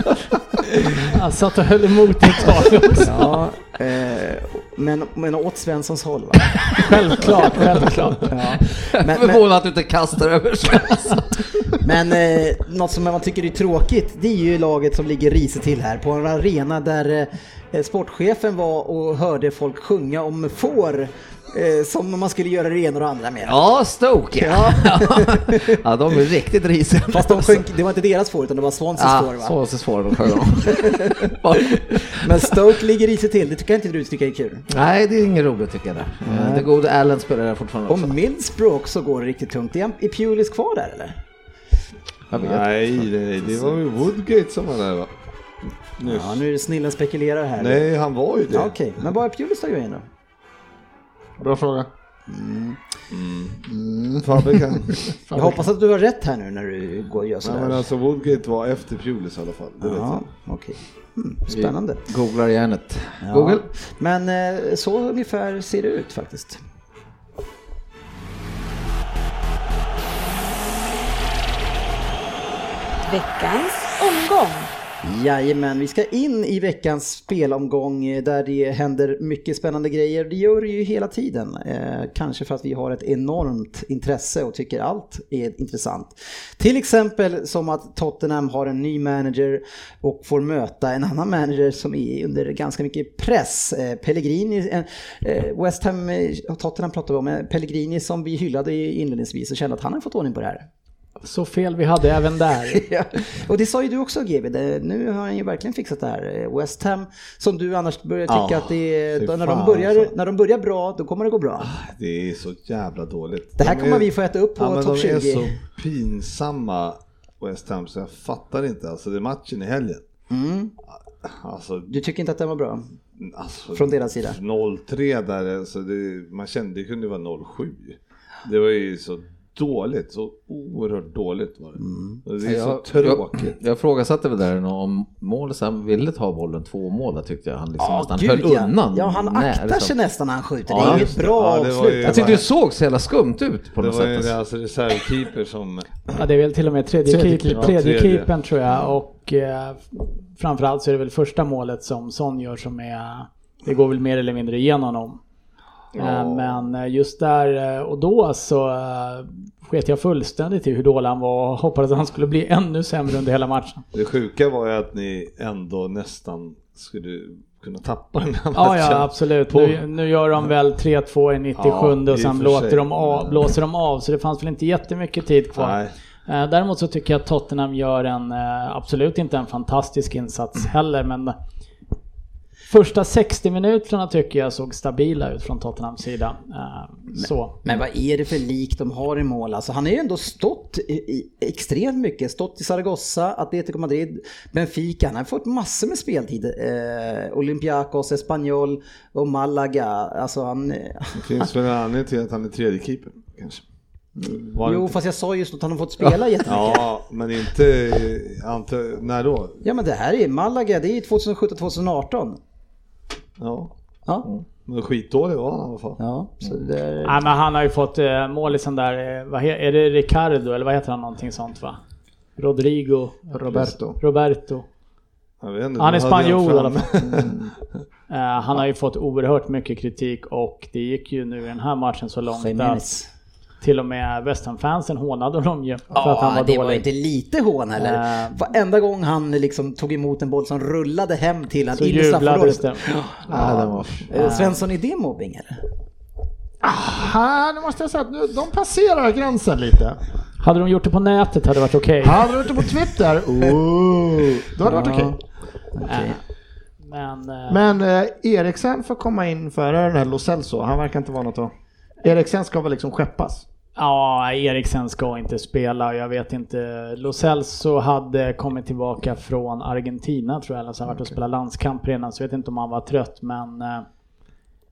Han satt och höll emot ett tag också. Ja, eh, men, men åt Svenssons håll va? Självklart, självklart. Ja. Men, Förvånad att du inte kastar över skansen. men eh, något som man tycker är tråkigt, det är ju laget som ligger risigt till här på en arena där eh, sportchefen var och hörde folk sjunga om får eh, som man skulle göra det ena och det andra med. Ja, Stoke ja. ja, de är riktigt risiga. Fast de sjöng, det var inte deras får utan det var Swanseas får Ja, va? så så svåra de sjöng om. Men Stoke ligger risigt till, det tycker inte du tycker är kul. Nej, det är inget roligt tycker jag. Det gode Allen spelar där fortfarande Om också. Middlesbrough också går riktigt tungt, är, är Pulis kvar där eller? Jag. Nej, nej, det var ju Woodgate som var där va? Nyss. Ja, nu är det snillen spekulerar här. Nej, han var ju det. Ja, Okej, men vad är Pulis tagit in då? Bra fråga. Fabbe kan... Jag hoppas att du har rätt här nu när du går och gör Nej, sådär. men alltså Woodgate var efter Pulis i alla fall. Det ja, jag. okej. Hmm, spännande. Googlar järnet. Ja. Google. Men eh, så ungefär ser det ut faktiskt. Veckans omgång. Jajamän, vi ska in i veckans spelomgång eh, där det händer mycket spännande grejer. Det gör det ju hela tiden. Eh, kanske för att vi har ett enormt intresse och tycker allt är intressant. Till exempel som att Tottenham har en ny manager och får möta en annan manager som är under ganska mycket press. Eh, Pellegrini, eh, eh West Ham, eh, Tottenham pratar vi om, eh, Pellegrini som vi hyllade inledningsvis och kände att han har fått ordning på det här. Så fel vi hade även där. Ja, och det sa ju du också GB, nu har han ju verkligen fixat det här. West Ham, som du annars börjar tycka Ja, att det är, när, de börjar, alltså. när de börjar bra, då kommer det gå bra. Det är så jävla dåligt. Det här De kommer är- vi få äta upp på ja, topp De är 20. så pinsamma West Ham så jag fattar inte. Alltså det är matchen i helgen. Mm. Alltså, Du tycker inte att den var bra? alltså Från deras sida? 0-3 där, alltså det, man kände det kunde vara 0-7. Det var ju så dåligt, så oerhört dåligt var det. Mm. Det är Jag, så tråkigt. jag, jag frågasatte väl där om målet, så han ville ta bollen två mål tyckte jag. Han liksom Ja, nästan gud höll ja. undan. Ja, han när, aktar liksom. sig nästan när han skjuter. Ja, det är det. bra Ja, det avslut. ju- Jag tyckte det såg så jävla skumt ut på Det något var ju sätt. deras reservkeeper som... Ja, det är väl till och med tredje, Tredje keep, keeper. tredje, tredje. keepern tror jag och eh, framförallt så är det väl första målet som Son gör som är, det går väl mer eller mindre igenom honom. Eh, Men eh, just där eh, och då så sket jag fullständigt i hur dålig han var och hoppades att han skulle bli ännu sämre under hela matchen. Det sjuka var ju att ni ändå nästan skulle kunna tappa den här Ja, matchen. ja absolut. På- Nu, nu gör de väl 3-2 i 97 Ja, och sen sig. de, av, blåser de av så det fanns väl inte jättemycket tid kvar. Nej. Däremot så tycker jag att Tottenham gör en, absolut inte en fantastisk insats heller, men första 60 minuterna tycker jag såg stabila ut från Tottenhams sida. Eh, Så. Men vad är det för lik de har i mål? Alltså, han har ju ändå stått i, i extremt mycket. Stått i Zaragoza, Atletico Madrid, Benfica. Han har fått massor med speltid. Eh, Olympiakos, Espanyol och Malaga. Alltså han... Det finns väl en anledning till att han är tredje keeper kanske. Var Jo, inte? fast jag sa just att han har fått spela jättemycket. Ja, men inte, inte... När då? Ja men det här är Malaga, det är 2017-2018. Ja, Ja, men skitdålig var han i alla fall. ja. Så det är... Nej, men han har ju fått eh, målisen där, eh, vad he, är det Ricardo eller vad heter han någonting sånt va? Rodrigo? Roberto. Roberto. Jag vet inte, Han är spanjor i alla fall. Eh, han har ju fått oerhört mycket kritik och det gick ju nu i den här matchen så långt att Jimenez. Till och med West Ham-fansen hånade honom ju för att han Ja, var det dålig. var inte lite hån heller. Äh. Varenda gång han liksom tog emot en boll som rullade hem till han Så in i jublades straffområdet. det. Ja, den var... Eh, Svensson, är det mobbing eller? Här, nu måste jag säga att nu, de passerar gränsen lite. Hade de gjort det på nätet hade det varit okej. Hade du gjort det på Twitter, oh, då hade det varit okej. Eh, Men, eh, Men eh, Eriksen får komma in före den här Lo Celso. Han verkar inte vara något att... Eriksen ska väl liksom skeppas? ja, Eriksen ska inte spela. Jag vet inte. Lo Celso hade kommit tillbaka från Argentina tror jag. Eller så har varit och spelat landskamp redan. Så jag vet inte om han var trött. Men eh,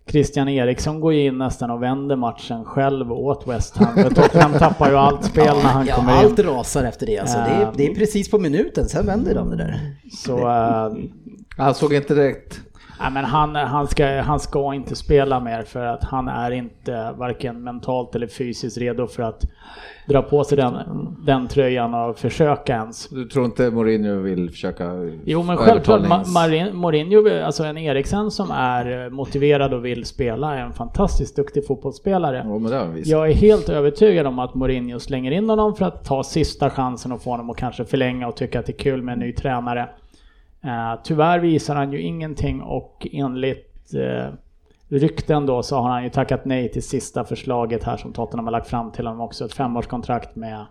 Christian Eriksson går ju in nästan och vänder matchen själv åt West Ham. För Tottenham tappar ju allt spel när han Ja, kommer in. allt rasar efter det alltså. Det är, Ja. det är precis på minuten, sen vänder de det där. Så eh, Han såg inte direkt Nej, men han, han, ska, han ska inte spela mer för att han är inte varken mentalt eller fysiskt redo för att dra på sig den, den tröjan och försöka ens. Du tror inte Mourinho vill försöka Jo men självklart, Ma- Mourinho, alltså en Eriksen som är motiverad och vill spela, är en fantastiskt duktig fotbollsspelare. Visat. Jag är helt övertygad om att Mourinho slänger in honom för att ta sista chansen och få honom att kanske förlänga och tycka att det är kul med en ny tränare. Eh, tyvärr visar han ju ingenting och enligt eh, rykten då så har han ju tackat nej till sista förslaget här som Tottenham har lagt fram till honom också. Ett femårskontrakt med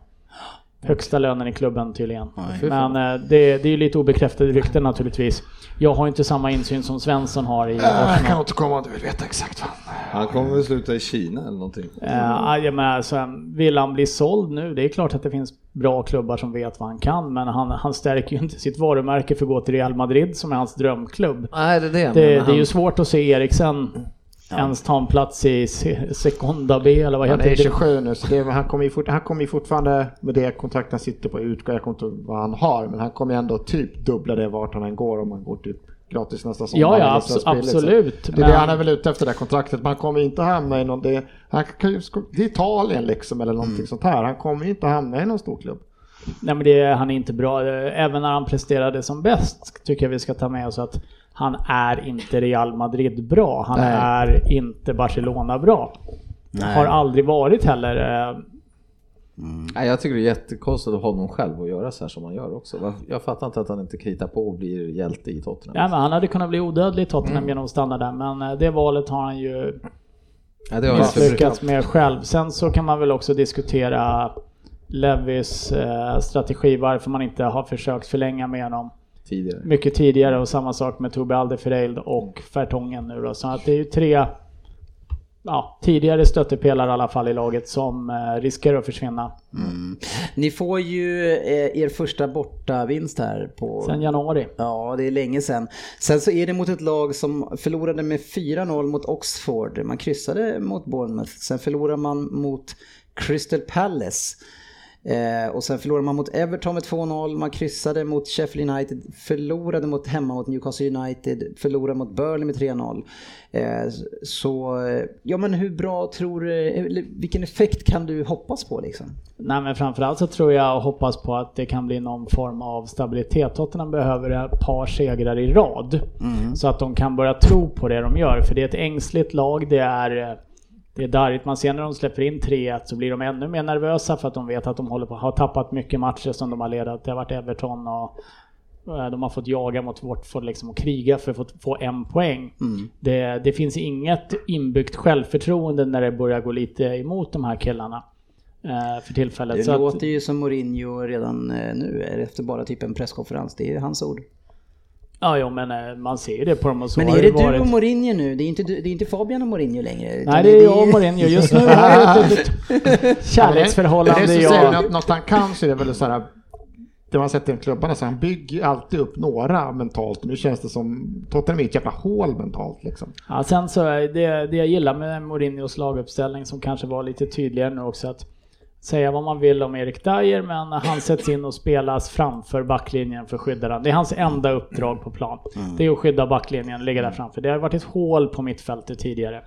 högsta lönen i klubben tydligen. Men eh, det, det är ju lite obekräftade rykten naturligtvis. Jag har inte samma insyn som Svensson har i Äh, Jag kan Arsenal. återkomma om du vill veta exakt vad. Han kommer väl sluta i Kina eller någonting. Uh, jag menar, alltså, vill han bli såld nu? Det är klart att det finns bra klubbar som vet vad han kan, men han, han stärker ju inte sitt varumärke för att gå till Real Madrid som är hans drömklubb. Nej, det är det. Det, men det är han- ju svårt att se Eriksen ens ta en plats i Se- Seconda B eller vad Han heter är det? 27 nu så det, är- han, kommer ju fort, han kommer ju fortfarande med det kontrakt han sitter på utgå. Jag kommer inte ihåg vad han har men han kommer ju ändå typ dubbla det vart han än går om han går typ gratis nästa sommar. Ja, ja, eller abs- så absolut. Det är det han är väl ute efter det här kontraktet. Man kommer inte hamna i någon... Det, han kan ju, det är Italien liksom eller någonting Mm. sånt här. Han kommer ju inte hamna i någon stor klubb. Nej men det, han är inte bra. Även när han presterade som bäst tycker jag vi ska ta med oss att han är inte Real Madrid bra. Han Nej. är inte Barcelona bra. Har aldrig varit heller. eh, Nej, jag tycker det är jättekonstigt av honom själv att göra så här som han gör också. Jag fattar inte att han inte kritar på och blir hjälte i Tottenham. Ja, men han hade kunnat bli odödlig i Tottenham genom att stanna där, men eh, det valet har han ju Ja, det har misslyckats med själv. Sen så kan man väl också diskutera Levis eh, strategi, varför man inte har försökt förlänga med honom tidigare. mycket tidigare och samma sak med Tobbe Alderfereld och Fertongen nu då. Så att det är ju tre ja, tidigare stöttepelare i alla fall i laget som eh, riskerar att försvinna Ni får ju eh, er första bortavinst här på... sen januari. Ja, det är länge sedan. Sen så är det mot ett lag som förlorade med 4-0 mot Oxford. Man kryssade mot Bournemouth. Sen förlorade man mot Crystal Palace. Eh, och sen förlorade man mot Everton med 2-0, man kryssade mot Sheffield United, förlorade mot hemma mot Newcastle United, förlorade mot Burnley med 3-0. Eh, så, eh, ja men hur bra tror du, vilken effekt kan du hoppas på liksom? Nej men framförallt så tror jag och hoppas på att det kan bli någon form av stabilitet. Tottenham behöver ett par segrar i rad. Så att de kan börja tro på det de gör. För det är ett ängsligt lag, det är, eh, det är darrigt. Man ser när de släpper in 3-1 så blir de ännu mer nervösa för att de vet att de håller på har tappat mycket matcher som de har ledat. Det har varit Everton och eh, de har fått jaga mot Watford liksom och kriga för att få, en poäng. Det, det finns inget inbyggt självförtroende när det börjar gå lite emot de här killarna. eh, För tillfället. Det Så att- låter ju som Mourinho redan eh, nu, efter bara typ en presskonferens. Det är hans ord. Ja, jo, men eh, man ser ju det på dem och så Men är det varit. du och Mourinho nu? Det är inte, du- det är inte Fabian och Mourinho längre? Nej, det är jag och Mourinho. Just nu har jag ett kärleksförhållande. Det är så säger Jag... något, han kan så är det väl så här det man sett i klubbarna så han bygger alltid upp några mentalt. Nu känns det som Tottenham är ett jävla hål mentalt liksom. Ja, sen så är det, det jag gillar med Mourinhos laguppställning som kanske var lite tydligare nu också att säga vad man vill om Erik Dyer men han sätts in och spelas framför backlinjen för att skydda den. Det är hans enda uppdrag på plan. Det är att skydda backlinjen, ligga där framför. Det har varit ett hål på mittfältet tidigare.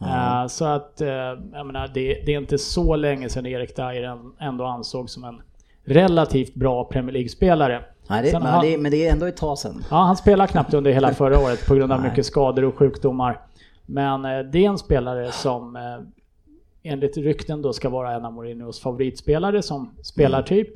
Eh, så att, eh, jag menar, det, det är inte så länge sedan Erik Dyer än- ändå ansågs som en relativt bra Premier League-spelare. Nej, det, men, han- det, men det är ändå ett tag sedan. Ja, han spelade knappt under hela förra året på grund av mycket skador och sjukdomar. Men eh, det är en spelare som enligt rykten då ska vara en av Mourinhos favoritspelare som spelartyp.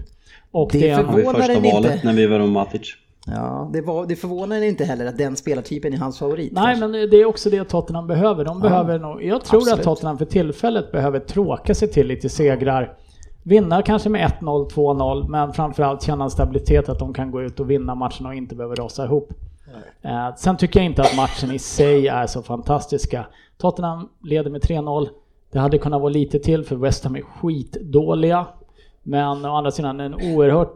Och Mm. Det det, en, Förvånar valet inte? när vi var om Matic. Ja, det, var, det förvånar inte heller att den spelartypen är hans favorit. Nej, kanske. men det är också det Tottenham behöver. De behöver nog, jag tror absolut. att Tottenham för tillfället behöver tråka sig till lite segrar. Vinna kanske med 1-0, 2-0, men framförallt känna en stabilitet att de kan gå ut och vinna matchen och inte behöver rasa ihop. Eh, sen tycker jag inte att matchen i sig är så fantastiska. Tottenham leder med 3-0. Det hade kunnat vara lite till för West Ham är skitdåliga. Men å andra sidan en oerhört...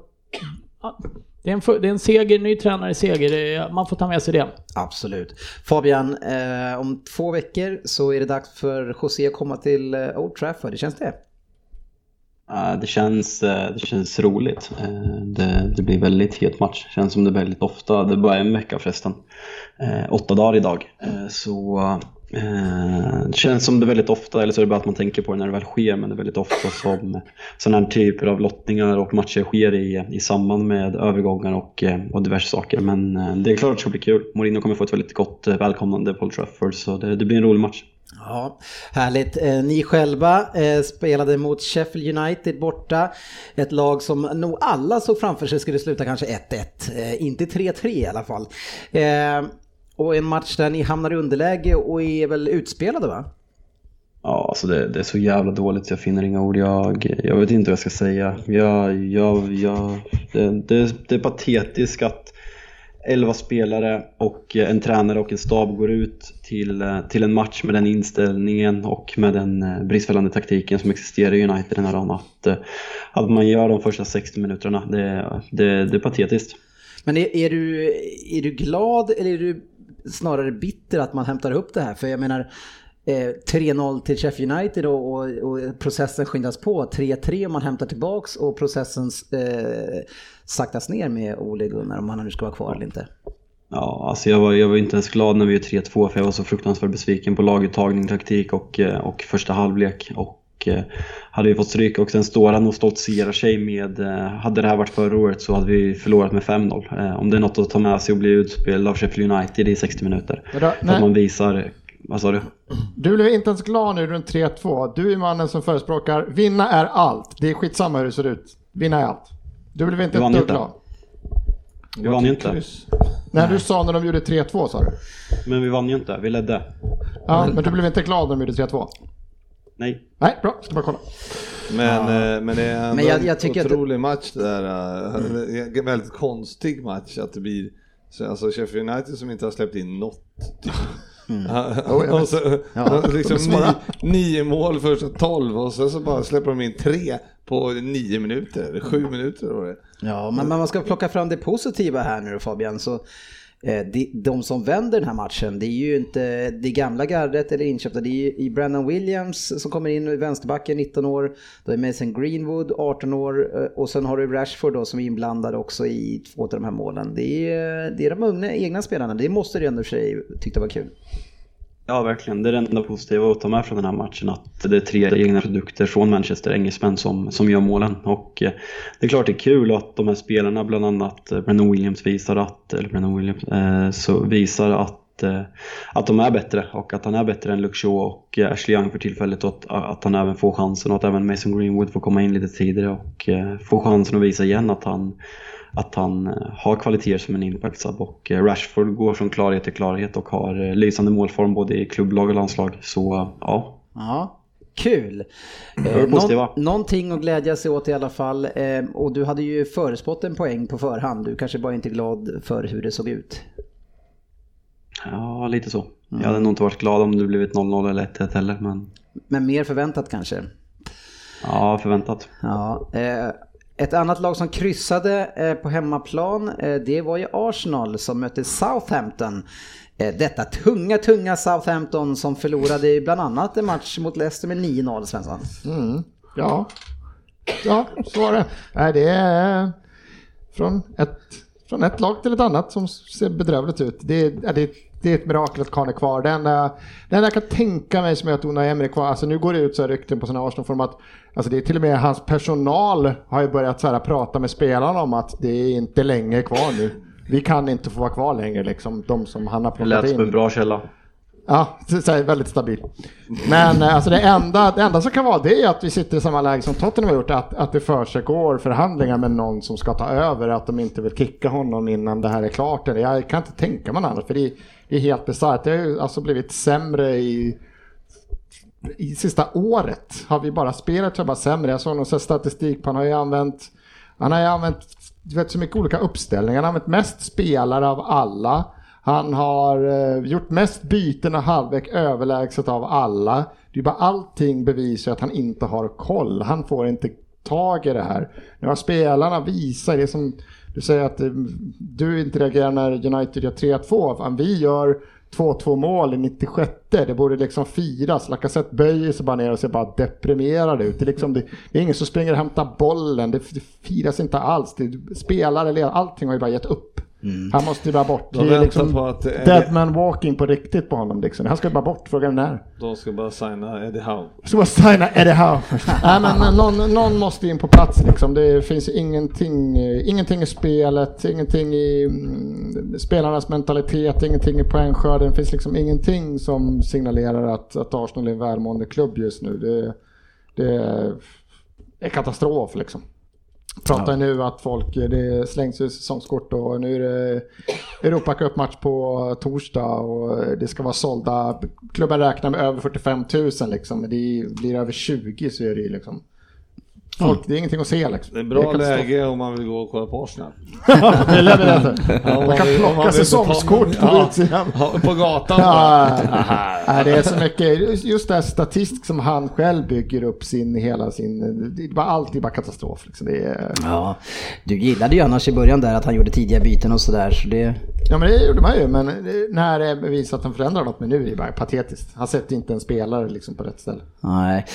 Det är en, det är en seger, ny tränare seger. Det är- Man får ta med sig det. Absolut. Fabian, eh, om två veckor så är det dags för José att komma till eh, Old Trafford. Hur känns det? Det känns, eh, det känns roligt. Eh, Det, det blir väldigt het match. Känns som det är väldigt ofta. Det börjar en vecka förresten. Åtta dagar idag. Så det känns som det väldigt ofta, eller så är det bara att man tänker på det när det väl sker, men det är väldigt ofta som sådana här typer av lottningar och matcher sker i, i samband med övergångar och, eh, och diverse saker. Men eh, det är klart att det ska bli kul. Mourinho kommer få ett väldigt gott välkomnande på Old Trafford, så det, det blir en rolig match. Ja, härligt. Ni själva spelade mot Sheffield United borta. Ett lag som nog alla såg framför sig skulle sluta kanske 1-1. Inte 3-3 i alla fall. Och en match där ni hamnar i underläge och är väl utspelade va? Ja, alltså det, det är så jävla dåligt jag finner inga ord. Jag, jag vet inte vad jag ska säga. Jag, jag, jag, det, det, det är patetiskt att 11 spelare och en tränare och en stab går ut till, till en match med den inställningen och med den eh, bristfälliga taktiken som existerar i United den här dagen. Att, eh, att man gör de första 60 minuterna, det, det, det är patetiskt. Men är, är, du, är du glad eller är du snarare bitter att man hämtar upp det här? För jag menar, eh, 3-0 till Sheffield United och, och, och processen skyndas på. 3-3 om man hämtar tillbaks och processen eh, saktas ner med Ole Gunnar om han nu ska vara kvar eller inte. Ja, alltså jag var, jag var inte ens glad när vi gjorde 3-2 för jag var så fruktansvärt besviken på laguttagning, taktik och, eh, och första halvlek. Och hade vi fått stryk och sen står han och stoltserar sig med, eh, hade det här varit förra året så hade vi förlorat med 5-0. Eh, Om det är något att ta med sig och bli utspelad av Sheffield United i 60 minuter. Nej. att man visar, vad sa du? Du blev inte ens glad nu runt 3-2. Du är mannen som förespråkar vinna är allt. Det är skitsamma hur det ser ut. Vinna är allt. Du blev inte ett dugg inte. glad. Vi vann ju inte. När du sa när de gjorde 3-2 sa du. Men vi vann ju inte, vi ledde. Ja, men du blev inte glad när de gjorde 3-2? Nej. Nej, bra. Ska bara kolla. Men, eh, men det är ändå Men jag- en jag att- otrolig match det där. eh, En väldigt konstig match att det blir. så Alltså Sheffield United som inte har släppt in något. Typ. och så, liksom nio, nio mål första tolv och sen så bara släpper de in tre på nio minuter, sju minuter. Var det. Ja, men men man ska plocka fram det positiva här nu då Fabian. Så, Eh, de, de som vänder den här matchen, det är ju inte det gamla gardet eller inköpta. Det är ju Brandon Williams som kommer in i vänsterbacken, 19 år. Då är Mason Greenwood, 18 år. Eh, och sen har du Rashford då som är inblandad också i två av de här målen. Det är, det är de unga, egna spelarna. Det måste du ändå för sig tyckte var kul. Ja, verkligen. Det är det enda positiva att ta med från den här matchen. Att det är tre egna produkter från Manchester, engelsmän, som, som gör målen. Och eh, det är klart det är kul att de här spelarna, bland annat eh, Brennan Williams, visar att, eller Brennan Williams, eh, så visar att, eh, att de är bättre och att han är bättre än Luke Shaw och eh, Ashley Young för tillfället och att, att han även får chansen och att även Mason Greenwood får komma in lite tidigare och få chansen att visa igen att han att han eh, har kvaliteter som en impact sub och eh, Rashford går från klarhet till klarhet och har eh, lysande målform både i klubblag och landslag. Så ja, Ja, kul. Eh, någon, någonting att glädja sig åt i alla fall. Eh, och du hade ju förespått en poäng på förhand. Du kanske bara inte är glad för hur det såg ut. ja lite så. Jag hade nog inte varit glad om det blivit 0-0 eller 1-1 heller men Men mer förväntat kanske. ja, förväntat. Ja, eh, ett annat lag som kryssade eh, på hemmaplan, eh, det var ju Arsenal som mötte Southampton. Eh, detta tunga, tunga Southampton som förlorade i bland annat en match mot Leicester med 9-0, Svensson. Mm, ja, ja så var det. Nej, det är från ett, från ett lag till ett annat som ser bedrövligt ut. Det, är- det, det är ett mirakel att Kahn är kvar. Det enda, det enda jag kan tänka mig som är att Unai Emery är kvar, alltså nu går det ut så här rykten på sådana Arsenal-forum att alltså det är till och med hans personal har ju börjat så här prata med spelarna om att det är inte länge kvar nu. Vi kan inte få vara kvar längre liksom, de som han har Det plockat lät som en in. bra källa. Ja, så- här, väldigt stabil. Men eh, alltså det enda, det enda som kan vara det är att vi sitter i samma läge som Tottenham har gjort, att, att det försiggår förhandlingar med någon som ska ta över, att de inte vill kicka honom innan det här är klart. Jag kan inte tänka mig något annat, för det, det är helt bisarrt. Det har ju alltså blivit sämre i i sista året har vi bara spelat jag bara sämre. Jag såg någon så statistik på han har ju använt han har ju använt du vet, så mycket olika uppställningar. Han har använt mest spelare av alla. Han har eh, gjort mest byten och halvlek överlägset av alla. Det är bara allting bevisar att han inte har koll. Han får inte tag i det här. Nu har spelarna visat det som du säger att eh, du inte reagerar när United gör 3-2. Vi gör 2-2 mål i 96. Det borde liksom firas. Lacazette böjer sig bara ner och ser bara deprimerad ut. Det är, liksom, det, det är ingen som springer och hämtar bollen. Det, det firas inte alls. Det, spelare, ledare, allting har ju bara gett upp. Han måste ju bara bort. De Det är liksom på att, eh, dead man walking på riktigt på honom. Liksom. Han ska bara bort, frågan är när. De ska bara signa Eddie Howe. Så bara signa Eddie Howe. Nej men någon, någon måste in på plats liksom. Det finns ingenting, eh, ingenting i spelet, ingenting i mm, spelarnas mentalitet, ingenting i poängskörden. Det finns liksom ingenting som signalerar att, att Arsenal är en välmående klubb just nu. Det, det är katastrof liksom. Pratar ju nu att folk, det slängs ju säsongskort och nu är det Europacupmatch på torsdag och det ska vara sålda. Klubben räknar med över 45 000 liksom, men det blir över 20 så är det ju liksom. Folk, det är ingenting att se liksom. Det är en bra katastrof. läge om man vill gå och kolla på Arsenal. det det. Ja, Man kan plocka säsongskort på ja, utsidan. På gatan. Ja, nej, det är så mycket, just det här statistik som han själv bygger upp sin, hela sin, det är bara alltid bara katastrof liksom. Det är, Ja, du gillade ju annars i början där att han gjorde tidiga byten och sådär. Så det... Ja men det gjorde man ju, men det- när det bevisar att han förändrar något, men nu är det bara patetiskt. Han sätter inte en spelare liksom på rätt ställe. Nej.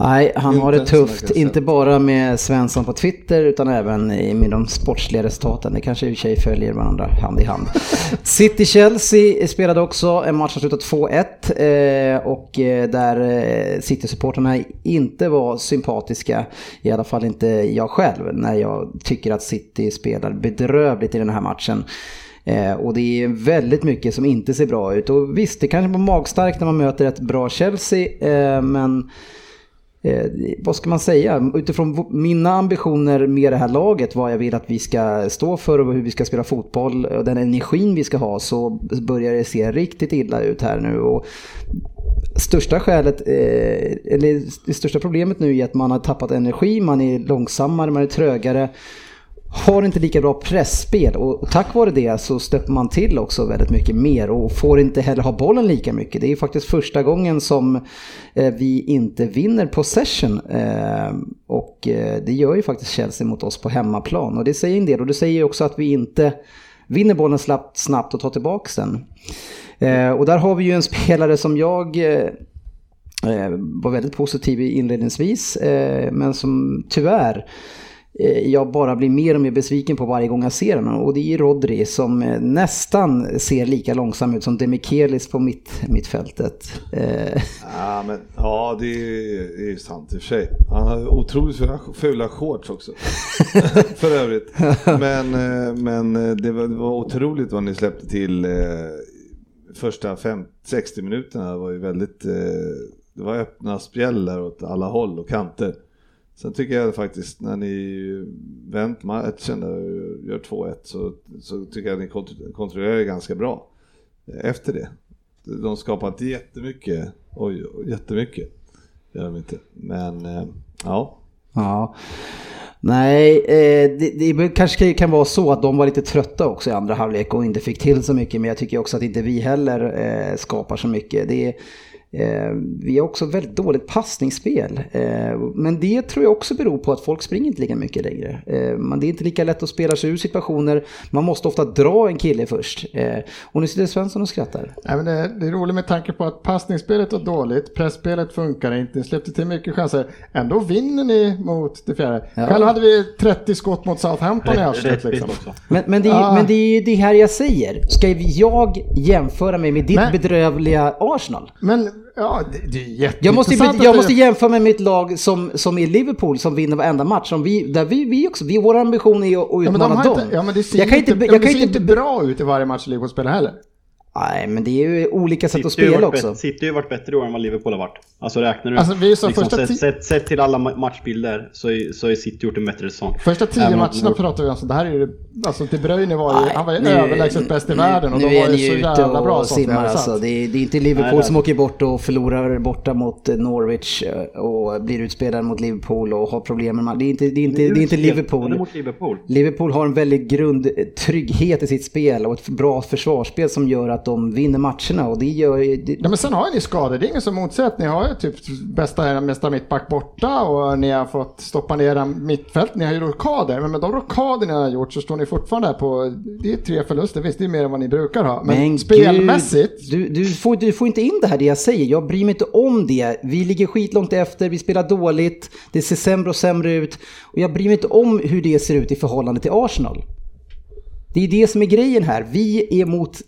Nej, han Inte har det tufft. Inte bara med Svensson på Twitter utan även med de sportsliga resultaten. Det kanske i och för sig följer varandra hand i hand. City-Chelsea spelade också en match som slutade 2-1 eh, och eh, där eh, City-supporterna inte var sympatiska. I alla fall inte jag själv när jag tycker att City spelar bedrövligt i den här matchen. Och det är väldigt mycket som inte ser bra ut. Och visst, det kanske var magstarkt när man möter ett bra Chelsea, men eh, vad ska man säga? Utifrån mina ambitioner med det här laget, vad jag vill att vi ska stå för och hur vi ska spela fotboll och den energin vi ska ha så börjar det se riktigt illa ut här nu. Och största skälet, eh, eller det största problemet nu är att man har tappat energi, man är långsammare, man är trögare. Har inte lika bra pressspel och tack vare det så stöper man till också väldigt mycket mer och får inte heller ha bollen lika mycket. Det är ju faktiskt första gången som eh, vi inte vinner possession eh, och eh, det gör ju faktiskt Chelsea mot oss på hemmaplan och det säger en del och det säger också att vi inte vinner bollen snabbt, och tar tillbaka den. Och där har vi ju en spelare som jag var väldigt positiv i inledningsvis, men som tyvärr Eh, jag bara blir mer och mer besviken på varje gång jag ser honom. Och det är Rodri som eh, nästan ser lika långsam ut som Demikelis på mitt, mittfältet. Eh. Ja, men, ja det är, det är sant i och för sig. Han har otroligt fula, fula shorts också. för övrigt. Men, men det, var, det var otroligt vad ni släppte till första fem, 60 minuterna. Det var ju väldigt, det var öppna spjällar åt alla håll och kanter. Sen tycker jag faktiskt när ni vänt matchen och gör 2-1 så, så tycker jag att ni kontrollerar det ganska bra efter det. De skapar inte jättemycket, oj, jättemycket. Gör de inte. Men eh, ja, Ja. Nej, eh, det, det kanske kan vara så att de var lite trötta också i andra halvlek och inte fick till så mycket. Men jag tycker också att inte vi heller eh, skapar så mycket. Det är, vi har också väldigt dåligt passningsspel. Eh, men det tror jag också beror på att folk springer inte lika mycket längre. Eh, man, det är inte lika lätt att spela sig ur situationer. Man måste ofta dra en kille först. Eh, och nu sitter Svensson och skrattar. Nej, men det, det är roligt med tanke på att passningsspelet var dåligt, pressspelet funkar inte, ni släppte till mycket chanser. Ändå vinner ni mot det fjärde. Ja. Själv hade vi 30 skott mot Southampton i Rättvist liksom. Men, men, det, är- Ah. men det är ju det här jag säger. Ska vi- jag jämföra mig med ditt Men- bedrövliga Arsenal? Men ja, det, det är jätteintressant. Jag måste, jag du- måste jämföra med mitt lag som, som är Liverpool som vinner varenda match. Som vi, där vi, vi också, vi, vår ambition är att att Ja men, utmana de dem. inte, ja men det ser, jag kan inte, inte, ja, jag kan det inte bra ut i varje match Liverpool spelar heller. Nej, men det är ju olika sätt att spela också. bättre- City har ju varit bättre i år än vad Liverpool har varit. Alltså räknar du Alltså, vi sa första sett, sett, sett till alla ma- matchbilder så är, så är City gjort en bättre säsong. Första tio Även om matcherna vår- pratar vi om, så det här är ju, alltså De Bruyne var ju, Nej, han var ju nu- överlägset bäst i världen och nu de var ju så jävla bra och simmar alltså. Det är, det är inte Liverpool Nej, som åker bort och förlorar borta mot eh, Norwich eh, och blir utspelade mot Liverpool och har problem med det är inte, det är inte, det är inte Ja, det är Liverpool. mot Liverpool. Liverpool har en väldigt grundtrygghet i sitt spel och ett bra försvarsspel som gör att de vinner matcherna och det gör ju... Det, Ja, men sen har ju ni skador, det är ingen som motsätter. Ni har ju typ bästa, bästa mittback borta och ni har fått stoppa ner era mittfält. Ni har ju rockader, men med de rockader ni har gjort så står ni fortfarande här på, det är tre förluster, visst det är mer än vad ni brukar ha. Men, Men spelmässigt, Gud, du, du, får, du får inte in det här det jag säger. Jag bryr mig inte om det. Vi ligger skitlångt efter, vi spelar dåligt, det ser sämre och sämre ut. Och jag bryr mig inte om hur det ser ut i förhållande till Arsenal. Det är det som är grejen här. Vi är mot,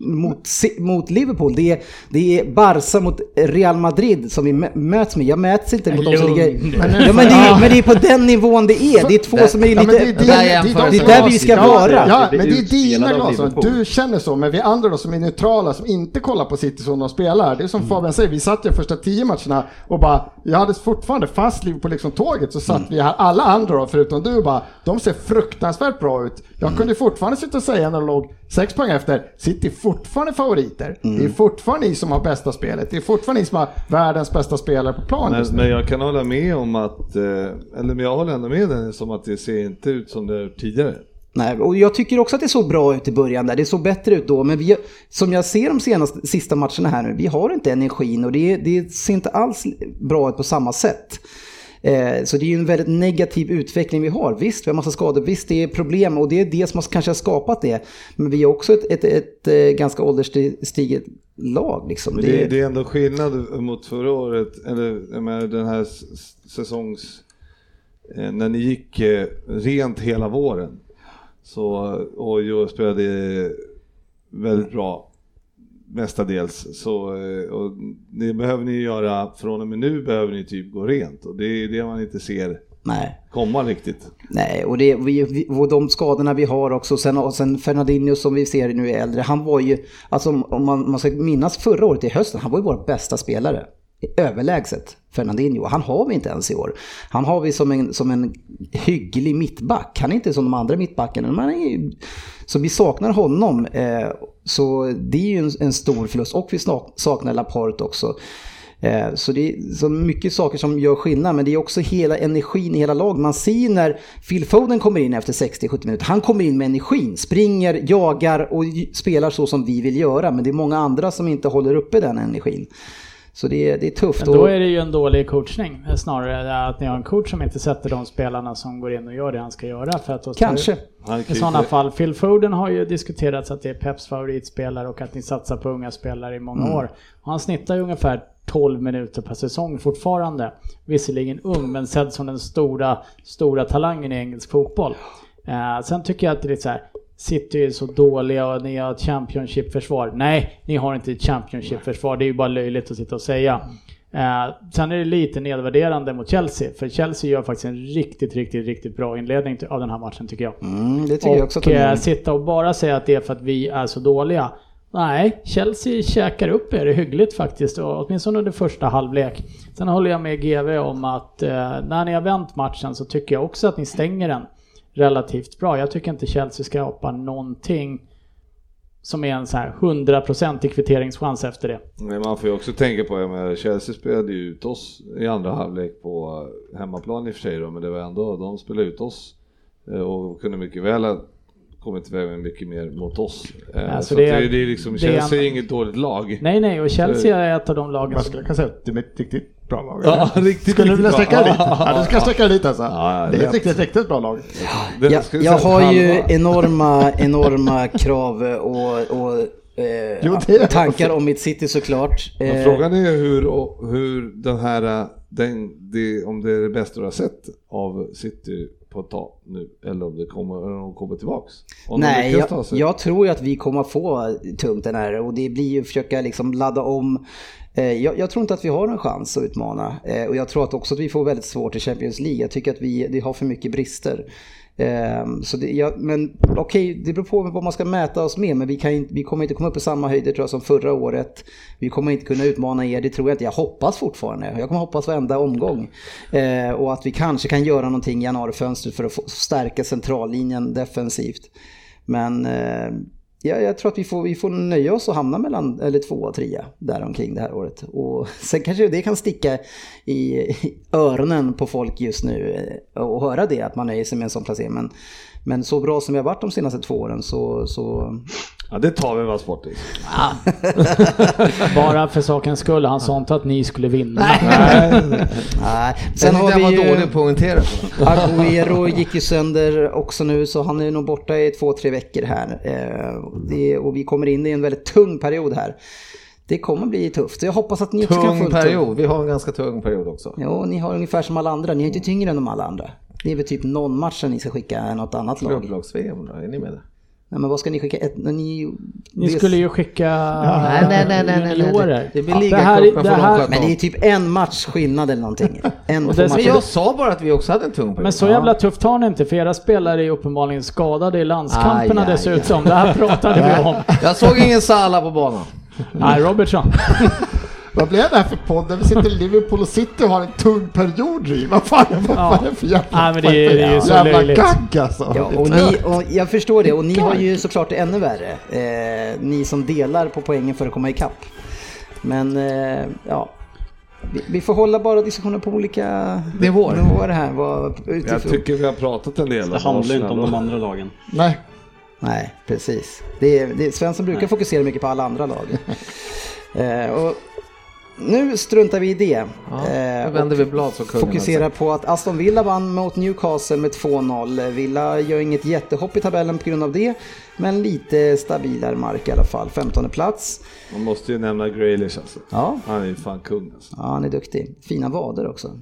mot, mot Liverpool. Det är, det är Barca mot Real Madrid som vi mö- möts med. Jag möts inte mot de som ligger... Ja, men, det är, men det är på den nivån det är. Det är två som är Ja, men lite... det, är det, är det är där vi ska ja, vara. Ja, men det är dina. Liverpool. Du känner så, men vi andra då som är neutrala, som inte kollar på City som de spelar. Det är som Mm. Fabian säger, vi satt ju första tio matcherna och bara, jag hade fortfarande fast liv på liksom tåget, så satt Mm. vi här, alla andra då, förutom du bara, de ser fruktansvärt bra ut. Jag Mm. kunde fortfarande sitta och säga när de låg sex poäng efter, City är fortfarande favoriter. Mm. Det är fortfarande ni som har bästa spelet. Det är fortfarande ni som har världens bästa spelare på plan Men, men jag kan hålla med om att, eh, eller men jag håller ändå med dig som att det ser inte ut som det gjort tidigare. Nej, och jag tycker också att det såg bra ut i början där. Det såg bättre ut då. Men vi, som jag ser de senaste, sista matcherna här nu, vi har inte energin och det, det ser inte alls bra ut på samma sätt. Eh, så det är ju en väldigt negativ utveckling vi har. Visst, vi har massa skador. Visst, det är problem och det är det som kanske har skapat det. Men vi är också ett, ett, ett, eh, ganska ålderstiget lag. Liksom. Det, det är ändå skillnad mot förra året, eller menar, den här säsongs... eh, När ni gick eh, rent hela våren. Så, och jag spelade väldigt bra mestadels. Så, eh, och det behöver ni göra, från och med nu behöver ni typ gå rent. Och det är det man inte ser Nej. komma riktigt. Nej, och, det, vi, vi, och de skadorna vi har också. Sen, och sen Fernandinho som vi ser nu är äldre. Han var ju, alltså om- man, man ska minnas förra året i hösten, han var ju vår bästa spelare. Överlägset Fernandinho. Han har vi inte ens i år. Han har vi som en, som en hygglig mittback. Han är inte som de andra mittbackarna. Är, så vi saknar honom. Eh, så det är ju en, en stor förlust. Och vi saknar Laporte också. Eh, så det är så mycket saker som gör skillnad, men det är också hela energin i hela laget. Man ser ju när Phil Foden kommer in efter 60-70 minuter, han kommer in med energin, springer, jagar och spelar så som vi vill göra. Men det är många andra som inte håller uppe den energin. Så det är, det är tufft. Men då är det ju en dålig coachning. Snarare att ni har en coach som inte sätter de spelarna som går in och gör det han ska göra. För att Kanske. I sådana fall, Phil Foden har ju diskuterats att det är Peps favoritspelare och att ni satsar på unga spelare i många Mm. år. Och han snittar ju ungefär 12 minuter per säsong fortfarande. Visserligen ung, men sedd som den stora, stora talangen i engelsk fotboll. Eh, sen tycker jag att det är lite så här, City är så dåliga och ni har ett Championship-försvar. Nej, ni har inte ett Championship-försvar. Det är ju bara löjligt att sitta och säga. Eh, sen är det lite nedvärderande mot Chelsea, för Chelsea gör faktiskt en riktigt, riktigt, riktigt bra inledning av den här matchen tycker jag. Mm, det tycker jag också Och eh, sitta och bara säga att det är för att vi är så dåliga. Nej, Chelsea käkar upp er hyggligt faktiskt, och åtminstone under första halvlek. Sen håller jag med GV om att eh, när ni har vänt matchen så tycker jag också att ni stänger den relativt bra. Jag tycker inte Chelsea skapar någonting som är en så här 100% kvitteringschans efter det. Men man får ju också tänka på, jag menar, Chelsea spelade ju ut oss i andra halvlek på eh, hemmaplan i och för sig då, men det var ändå, de spelade ut oss eh, och kunde mycket väl kommit iväg med mycket mer mot oss. Eh, Alltså så det det, är- det är liksom, Chelsea är en- inget dåligt lag. Nej, nej, och Chelsea är ett av de lagen Man skulle kunna säga att det är ett riktigt bra lag. Ja, riktigt, Skulle du vilja sträcka bra. dit? Ja, du ska sträcka dit alltså. Ja, det är ett riktigt, riktigt bra lag. Jag, jag har ju enorma, enorma krav och, och eh, Jo, tankar om mitt city såklart. Men Eh, frågan är hur, hur den här, den, det, om det är det bästa du har sett av City på ett tag nu, eller om det kommer, om de kommer tillbaks. Om Nej, jag, jag tror ju att vi kommer få tungt den här och det blir ju försöka liksom ladda om. Eh, Jag, jag tror inte att vi har en chans att utmana Eh, och jag tror att också att vi får väldigt svårt i Champions League. Jag tycker att vi, vi har för mycket brister. Ehm, så det, ja, men okej, det beror på vad man ska mäta oss med, men vi, kan vi kommer inte komma upp i samma höjder tror jag som förra året. Vi kommer inte kunna utmana er, det tror jag inte. Jag hoppas fortfarande. Jag kommer hoppas varenda omgång. Eh, och att vi kanske kan göra någonting i januarifönstret för att få, stärka centrallinjen defensivt. Men eh, ja, jag tror att vi får, vi får nöja oss och hamna mellan, eller två och trea däromkring det här året. Och sen kanske det kan sticka i, i öronen på folk just nu eh, och höra det, att man nöjer sig med en sån placering. Men, men så bra som vi har varit de senaste två åren så, så Ja, det tar vi va Sportis. Bara för sakens skull, han sa inte att ni skulle vinna. Nej. Sen Sen har vi var ju... dålig att poängtera. Agüero gick ju sönder också nu så han är nog borta i två, tre veckor här. Eh, det, och vi kommer in i en väldigt tung period här. Det kommer bli tufft. Så jag hoppas att ni också kan Tung fullfölja. period, vi har en ganska tung period också. Jo, ni har ungefär som alla andra. Ni är inte tyngre än de alla andra. Det är väl typ någon match som ni ska skicka något annat lag. Klubblags-VM då, är ni med det? Nej, men vad ska ni skicka? Ett, ni, Ni det- skulle ju skicka Nej, nej, nej, nej, nej, juniorer. nej. Det blir Ja, ligacupen för här- Men det är typ en match skillnad eller någonting. En, Och dessutom- jag sa bara att vi också hade en tung period. Men så jävla tufft har ni inte, för era spelare är uppenbarligen skadade i landskamperna Aj, aj, dessutom. Det här pratade vi om. Jag såg ingen Sala på banan. Nej, Robertson. Vad blev det här för podd? Där vi sitter i Liverpool och City och har en tung period i. Vad fan vad Ja. vad är det för jävla, Nej, men det är- det är så jävla löjligt. gagg alltså? Ja, och ni, och jag förstår det, och ni har ju såklart det ännu värre. Eh, ni som delar på poängen för att komma ikapp. Men eh, ja, vi, får hålla bara diskussioner på olika Nivåer. nivåer här. Vad, Jag tycker vi har pratat en del Det handlar ju inte om de andra lagen. Nej, Nej, precis. Det är, det är, Svensson brukar fokusera mycket på alla andra lag. eh, och nu struntar vi i det. Ja, Eh, nu vänder vi blad så Fokuserar på att Aston Villa vann mot Newcastle med 2-0. Villa gör inget jättehopp i tabellen på grund av det. Men lite stabilare mark i alla fall. 15 plats. Man måste ju nämna Graylish alltså. Ja, Han är ju fan kung alltså. ja han är duktig. Fina vader också.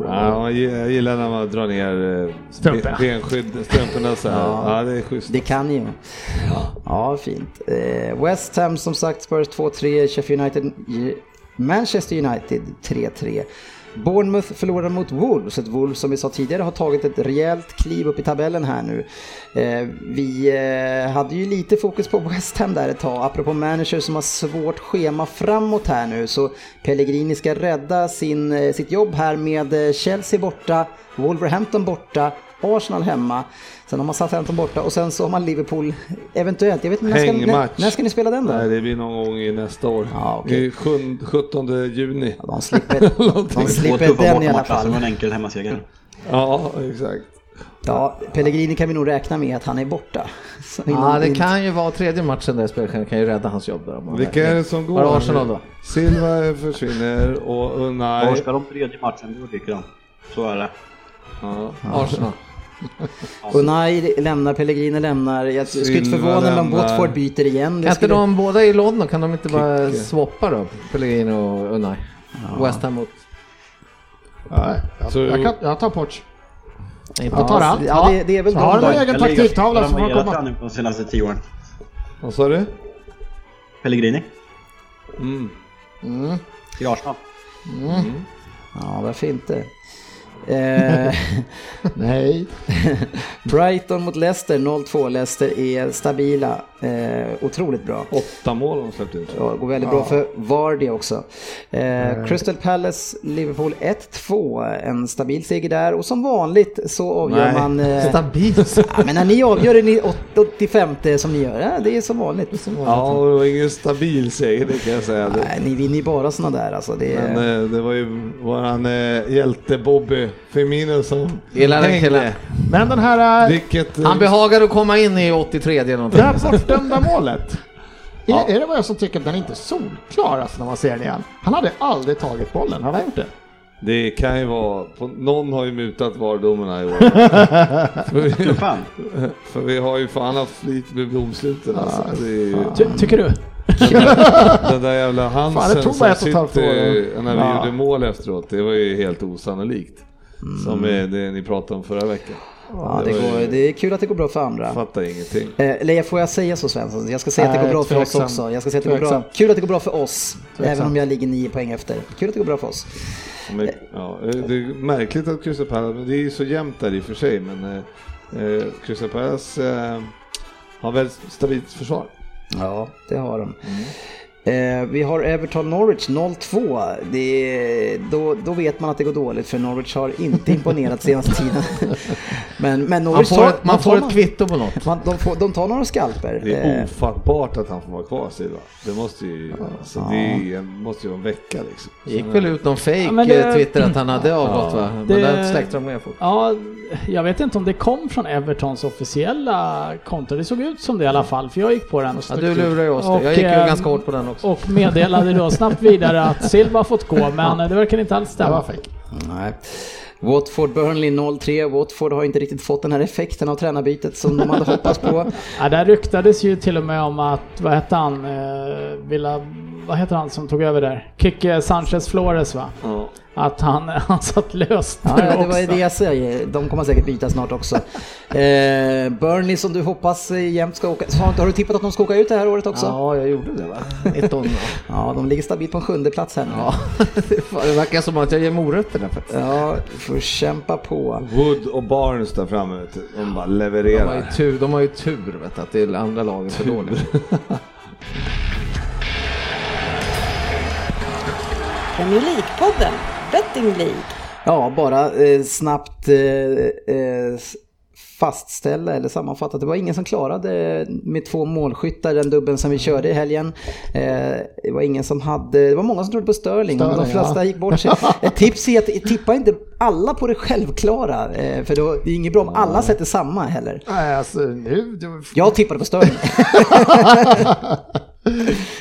Ja, jag gillar när man drar ner eh, Strumporna. ben- benskydd, strumporna så här. Ja. det är schysst. Det kan ju. Ja, fint. Eh, West Ham som sagt, Spurs 2-3, Sheffield United, Manchester United 3-3. Bournemouth förlorar mot Wolves, ett Wolves som vi sa tidigare har tagit ett rejält kliv upp i tabellen här nu. Eh, vi eh, hade ju lite fokus på West Ham där ett tag, apropå manager som har svårt schema framåt här nu. Så Pellegrini ska rädda sin, eh, sitt jobb här med eh, Chelsea borta, Wolverhampton borta, Arsenal hemma. Sen har man Southampton borta och sen så har man Liverpool eventuellt. Jag vet inte, när ska, när, när ska ni spela den då? Nej, det blir någon gång i nästa år. Ja, sjun- 17 juni. Ja, de slipper, de slipper den i alla fall. som en enkel hemmaseger. Ja, exakt. Ja, Pellegrini kan vi nog räkna med att han är borta. Ja, det kan ju vara tredje matchen där spelschemat kan ju rädda hans jobb där. Vilka är det som går? Var det Arsenal då? Silva försvinner och Unai. Var ska de tredje matchen? Då ryker de. Så är det. Ja. Arsenal. Unai lämnar, Pellegrini lämnar. Jag skulle inte förvåna mig om. Watford byter igen. Kan inte skulle- de båda i London, kan de inte bara Kicke. swappa då? Pellegrini och Unai? West Ham mot... nej. Jag, Så- jag, kan, jag tar Poch. Inte Jag tar allt. Ja, det, det är väl Så har de då. egen taktiktavla som har komma. på de senaste tio åren. Vad sa du? Pellegrini. Mm. Mm. I Arsenal. Ja, varför inte? Eh, Nej. Brighton mot Leicester, 0-2. Leicester är stabila. Eh, otroligt bra. Åtta mål har de släppt ut. Ja, det går väldigt bra för Vardy också. Eh, Crystal Palace, Liverpool 1-2. En stabil seger där och som vanligt så avgör Nej. man... Eh, Stabilt. ja, men när ni avgör den i 85 som ni gör, ja, det är som vanligt. Ja, och det var ingen stabil seger det kan jag säga. Det- Nej, ni vinner ju bara sådana där alltså. Det är... Men eh, det var ju våran eh, hjälte Bobby Firmino som Gillar den killen. Men den här, äh, Vilket... eh, Han behagade att komma in i 83 eller någonting. det här bortdömda målet. Är, är det vad jag som tycker att den inte är solklar alltså, när man ser den igen? Han hade aldrig tagit bollen, har han gjort det? Det kan ju vara, på, någon har ju mutat VAR-domarna i år. för, vi, Fan. för vi har ju fan haft flit med domsluten alltså. Är ju, Ty, tycker du? den där jävla Fan, det Hansen tog som sitter när vi Ja. gjorde mål efteråt. Det var ju helt osannolikt. Som är det ni pratade om förra veckan. Ja, det, ju- går, det är kul att det går bra för andra. Fattar ingenting. Eh, får jag säga så Svensson? Jag ska säga att det går bra för oss också. Jag ska säga att det går bra. Kul att det går bra för oss. Tveksam. Även om jag ligger nio poäng efter. Kul att det går bra för oss. Men, ja, eh, det är märkligt att Crystal Palace, det är ju så jämnt där i och för sig, men eh, eh, Crystal Palace eh, har väldigt stabilt försvar. Ja, det har de. Eh, vi har Everton Norwich 0-2. Det Då, då vet man att det går dåligt för Norwich har inte imponerat senaste tiden. men, men Man Norwich får tar, ett, man får ett kvitto på något. man, de, får, de tar några skalper. Det är Eh, ofattbart att han får vara kvar Silva. Det måste ju, alltså, det är, måste ju vara en vecka liksom. Det gick väl ut någon fake Ja, men det- eh, Twitter att han hade avgått va? Men Det- den släckte de med fort. Ja, jag vet inte om det kom från Evertons officiella konto. Det såg ut som det i alla fall, för jag gick på den. Ja, du lurar ju oss. Och, Jag gick ju eh, ganska hårt på den också. Och meddelade då snabbt vidare att Silva fått gå, men det verkar inte alls stämma. Nej. Watford Burnley 0-3. Watford har inte riktigt fått den här effekten av tränarbytet som de hade hoppats på. Ja, där ryktades ju till och med om att, vad hette han, eh, Villa, vad heter han som tog över där? Kike Sanchez Flores va? Ja. Att han, han satt löst Ja, nu ja, det var ju det jag säger. De kommer säkert byta snart också. Eh, Burnley som du hoppas jämt ska åka. Har, har du tippat att de ska åka ut det här året också? Ja, jag gjorde det va? 1-0. Ja, de ligger stabilt på en sjunde plats här nu. Ja, det verkar som att jag ger morötter där faktiskt. Ja, får kämpa på. Wood och Barnes där framme, du. de bara De har ju levererar. tur, de har ju tur vet du, att det är andra laget för dåligt. Premier League-podden, Betting League. Ja, bara eh, snabbt eh, eh, fastställa eller sammanfatta. Det var ingen som klarade med två målskyttar den dubben som vi körde i helgen. Eh, det var ingen som hade, det var många som trodde på Sterling, men de Sterling, flesta ja. gick bort sig. Ett tips är att tippa inte alla på det självklara, eh, för då, det är inget bra om alla sätter samma heller. Nej, alltså nu... Jag tippade på Sterling.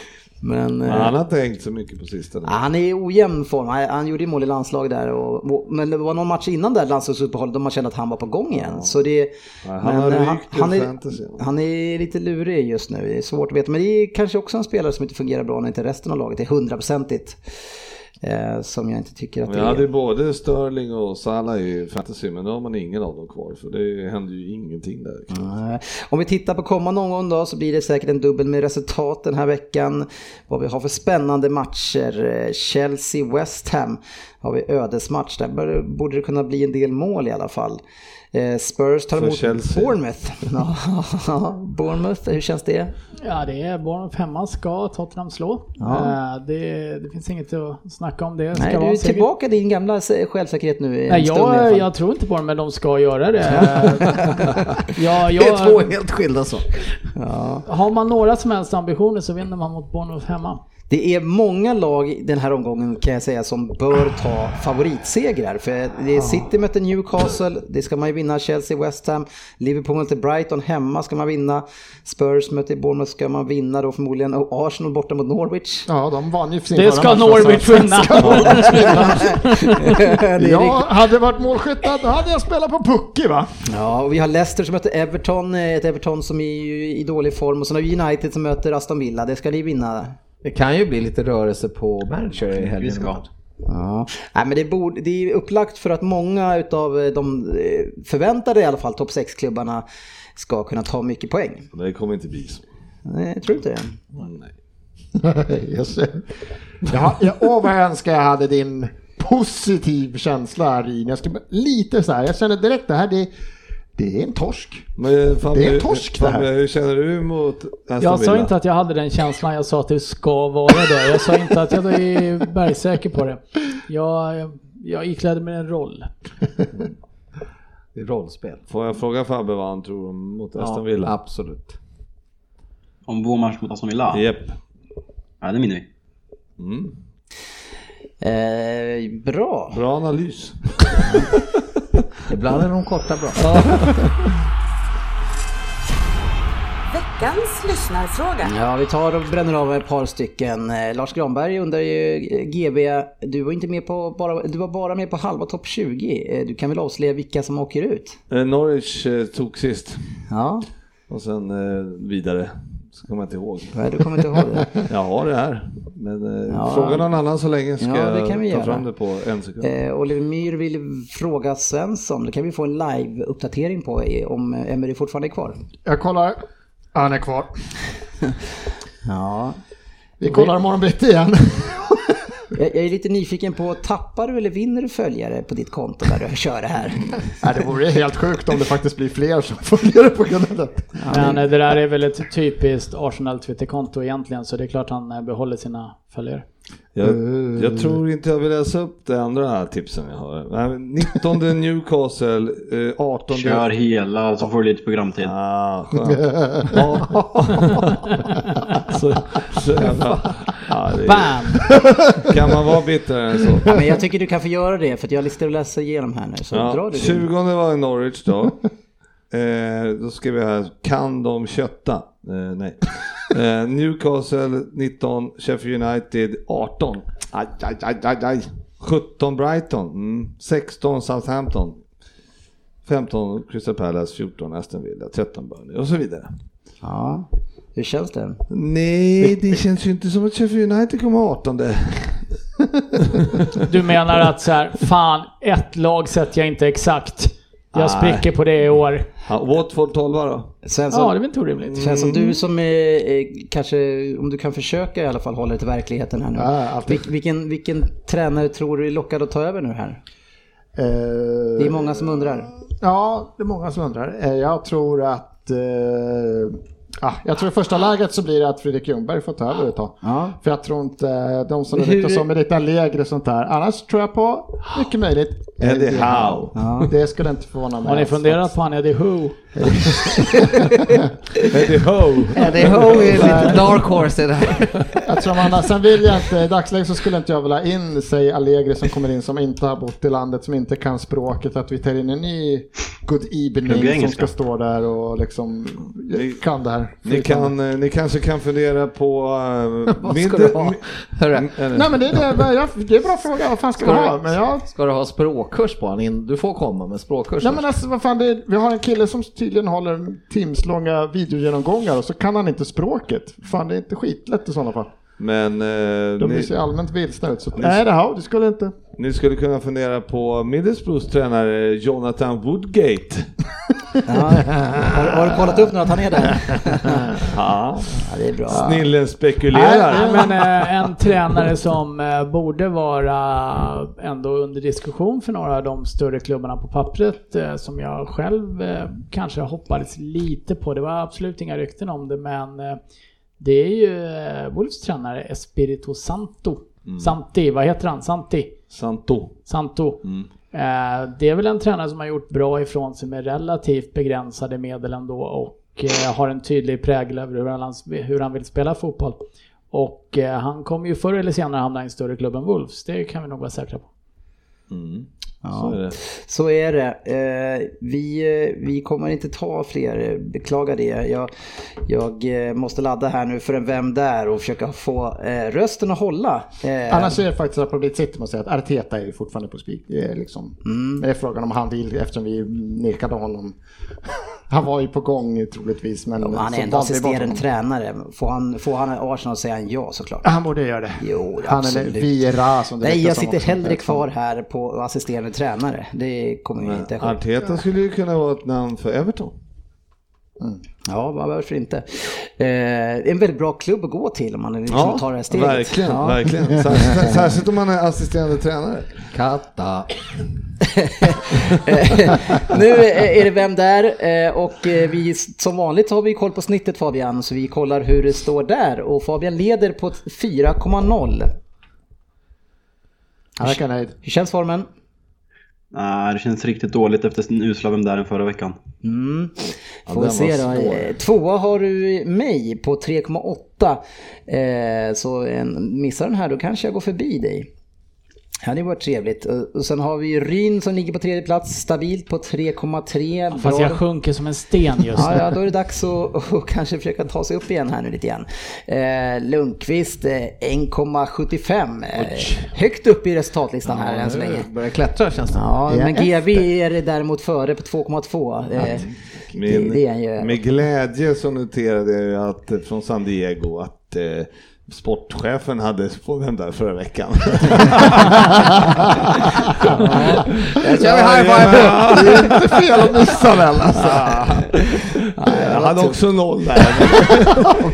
Men, eh, Men han har inte hängt så mycket på sistone. Ja, han är i ojämn form. Han, han gjorde ju mål i landslag där. Och, men det var någon match innan där landslagsuppehållet då man kände att han var på gång igen. Så det, Ja, han har eh, ur han, är, han är lite lurig just nu. Det är svårt att veta. Men det är kanske också en spelare som inte fungerar bra när inte resten av laget är hundraprocentigt. Eh, som jag inte tycker att Vi det hade ju är. både Sterling och Salah i fantasy, men nu har man ingen av dem kvar. För det händer ju ingenting där. Eh, Om vi tittar på kommande omgång då så blir det säkert en dubbel med resultat den här veckan. Vad vi har för spännande matcher. Eh, Chelsea-West Ham har vi ödesmatch. Där borde det kunna bli en del mål i alla fall. Eh, Spurs tar emot Chelsea. Bournemouth. Ja, Bournemouth, hur känns det? Ja, det är Bournemouth hemma ska Tottenham slå. Ja. Eh, Det, det finns inget att snacka om det. Ska Nej, du är tillbaka i din gamla självsäkerhet nu i en Nej, stund i alla jag, fall. jag tror inte på dem, men de ska göra det. ja, Det är jag, två helt skilda saker. Ja. har man några som helst ambitioner så vinner man mot Bournemouth hemma. Det är många lag i den här omgången kan jag säga som bör ta favoritsegrar. För det är City möter Newcastle, det ska man ju vinna. Chelsea, West Ham, Liverpool möter Brighton hemma ska man vinna. Spurs möter Bournemouth ska man vinna då förmodligen. Och Arsenal borta mot Norwich. Ja, de vann ju sin Det förra ska Norwich vinna. det är Ja, riktigt. hade varit målskyttar då hade jag spelat på Pucki va? Ja, och vi har Leicester som möter Everton, eh, ett Everton som är i dålig form. Och sen har vi United som möter Aston Villa, det ska ni vinna. Det kan ju bli lite rörelse på manager i Vi helgen. ska. Ja, Nej, men det, borde, det är upplagt för att många utav de eh, förväntade i alla fall topp 6-klubbarna ska kunna ta mycket poäng. Det kommer inte bli så. Nej, jag tror inte det. Nej. Jag ser. Ja, ja, åh vad jag önskar jag hade din positiv känsla här i. Jag skulle, lite så här, jag känner direkt det här, det, det är en torsk. Men Fabio, Det är en torsk det här. Hur känner du mot Aston Jag sa inte att jag hade den känslan, jag sa att det ska vara det. Jag sa inte att jag är bergsäker på det. Jag, jag iklädde mig en roll. Det är rollspel. Får jag fråga Fabbe vad han tror mot Aston Villa? absolut. Om vår match mot Aston Villa? Japp. Ja, det vinner vi. Mm. Eh, bra. Bra analys. Ibland är de korta bra. Veckans lyssnarfråga. Ja, vi tar och bränner av ett par stycken. Eh, Lars Granberg undrar ju, eh, GB, du var, inte med på bara, du var bara med på halva topp 20. Eh, Du kan väl avslöja vilka som åker ut? Norwich tog sist Ja, och sen vidare. Så kommer jag inte ihåg. nej, du kommer inte ihåg det. Jag har det här. Men eh, Ja. fråga någon annan så länge ska Ja, det kan vi jag ta göra. fram det på en sekund. Eh, Oliver Myhr vill fråga Svensson, det kan vi få en live-uppdatering på om eh, Emery fortfarande är kvar. Jag kollar, han är kvar. Ja, Vi kollar imorgon bitti igen. Jag, jag är lite nyfiken på, tappar du eller vinner du följare på ditt konto när du kör det här? Nej, det vore helt sjukt om det faktiskt blir fler som följer på grund av det. Men eh, det där är väl ett typiskt Arsenal Twitterkonto egentligen, så det är klart han eh, behåller sina följare. Jag, jag tror inte jag vill läsa upp det andra tipsen jag har. Nej, 19 Newcastle, eh, 18 Kör hela så får du lite programtid. Ah, skönt. Ja. så, så jävla, ja, det är, Bam! kan man vara bitter än så? Ja, men jag tycker du kan få göra det för att jag listar och läsa igenom här nu. Så drar Ja, du 20 din. var i Norwich då. Eh, då ska vi här, kan de kötta? Eh, nej. Eh, Newcastle 19, Sheffield United 18. Aj, aj, aj, aj, aj. 17 Brighton, mm. 16 Southampton. 15 Crystal Palace, 14 Aston Villa, 13 Burnley och så vidare. Ja, hur känns det? Nej, det känns ju inte som att Sheffield United kommer 18. Du menar att så här, fan, ett lag sätter jag inte exakt. Jag spricker på det i år. Ja, Watford 12 då? Svensson, Ja, det är väl inte orimligt. känns som du som är, eh, kanske, om du kan försöka i alla fall hålla dig till verkligheten här nu. Ja. Vil, vilken, vilken tränare tror du är lockad att ta över nu här? Eh, Det är många som undrar. Ja, det är många som undrar. Eh, Jag tror att... Eh, ah, jag tror i första läget så blir det att Fredrik Ljungberg får ta över ett tag. Ja. För jag tror inte de som Hur- ryktas om är lite lägre sånt där. Annars tror jag på, mycket möjligt, Eddie Howe. Ja. Det skulle inte förvåna mig. Har ni funderat på han Eddie Who? Eddie Howe. Eddie Howe är lite dark horse i det här. Jag tror man, sen vill jag inte, i dagsläget så skulle inte jag vilja in, säg Allegri som kommer in som inte har bott i landet, som inte kan språket, att vi tar in en ny good evening som ska stå där och liksom kan det här. Ni, kan, eh, ni kanske kan fundera på... Uh, Vad ska du ha? Hörru, Nej men det är, det, jag, det är en bra fråga, vad fan ska, Ska vi du- ha? Men jag, ska du ha språkkurs på honom? Du får komma med språkkurs. nej men alltså vad fan, det är, vi har en kille som tydligen håller timslånga videogenomgångar och så kan han inte språket. Fan det är inte skitlätt i sådana fall. Men eh, De ni, ser allmänt vilsna ut. Så, nej det, här, det skulle inte. ni skulle kunna fundera på Middlesbroughs tränare Jonathan Woodgate. Ja. Har, har du kollat upp nu att han är där? Ja. Ja, det är bra. Snillen spekulerar. Nej, men eh, en tränare som eh, borde vara ändå under diskussion för några av de större klubbarna på pappret eh, som jag själv eh, kanske hoppades lite på. Det var absolut inga rykten om det men eh, det är ju eh, Wolves tränare Espirito Santo. Santi, vad heter han? Santi? Santo. Santo. Eh, Eh, det är väl en tränare som har gjort bra ifrån sig med relativt begränsade medel ändå och eh, har en tydlig prägel över hur han, hur han vill spela fotboll. Och eh, han kommer ju förr eller senare hamna i en större klubb än Wolves, det kan vi nog vara säkra på. Mm. Ja. Så är det. Så är det. Eh, vi, eh, vi kommer inte ta fler, eh, beklagar det. Jag, jag eh, måste ladda här nu för en Vem där och försöka få eh, rösten att hålla. Eh, Annars är det faktiskt att Public City måste säga att Arteta är ju fortfarande på spik. Det är liksom, Mm. det är frågan om han vill eftersom vi nekade honom. Han var ju på gång troligtvis men... om han är ändå assisterande tränare. Får han, får han Arsenal säger han ja såklart. Han borde göra det. Jo, han absolut. eller Vira som det Nej, jag sitter hellre kvar här på assisterande tränare. Det kommer ju inte ske. Arteta skulle ju kunna vara ett namn för Everton. Ja, varför inte? Eh, en väldigt bra klubb att gå till om man liksom tar det här steget. verkligen. Ja. verkligen. Särskilt, särskilt om man är assisterande tränare. Katta. nu är det Vem där? Eh, Och eh, vi, som vanligt har vi koll på snittet Fabian, så vi kollar hur det står där. Och Fabian leder på ett 4,0. Han verkar nöjd. Hur känns formen? Nej, det känns riktigt dåligt efter sin usla vem där förra veckan. Mm. Ja, Får vi den se då. Eh, Tvåa har du mig på 3,8. Eh, Så en, missar den här då kanske jag går förbi dig. Det hade ju varit trevligt. Och- sen har vi ju Ryn som ligger på tredje plats stabilt på 3,3. Fast Bra. jag sjunker som en sten just Ja, nu. ja, då är det dags att, att kanske försöka ta sig upp igen här nu lite grann. Eh, Lundqvist eh, 1,75. Eh, högt upp i resultatlistan här än så länge. Börjar klättra känns det. Ja, men GV är det däremot före på 2,2. Eh, Min, det är han ju. Med glädje så noterade jag att, från San Diego att eh, sportchefen hade på den där förra veckan. Där kör vi high five! Det är inte fel att missa väl alltså. Jag hade också noll där.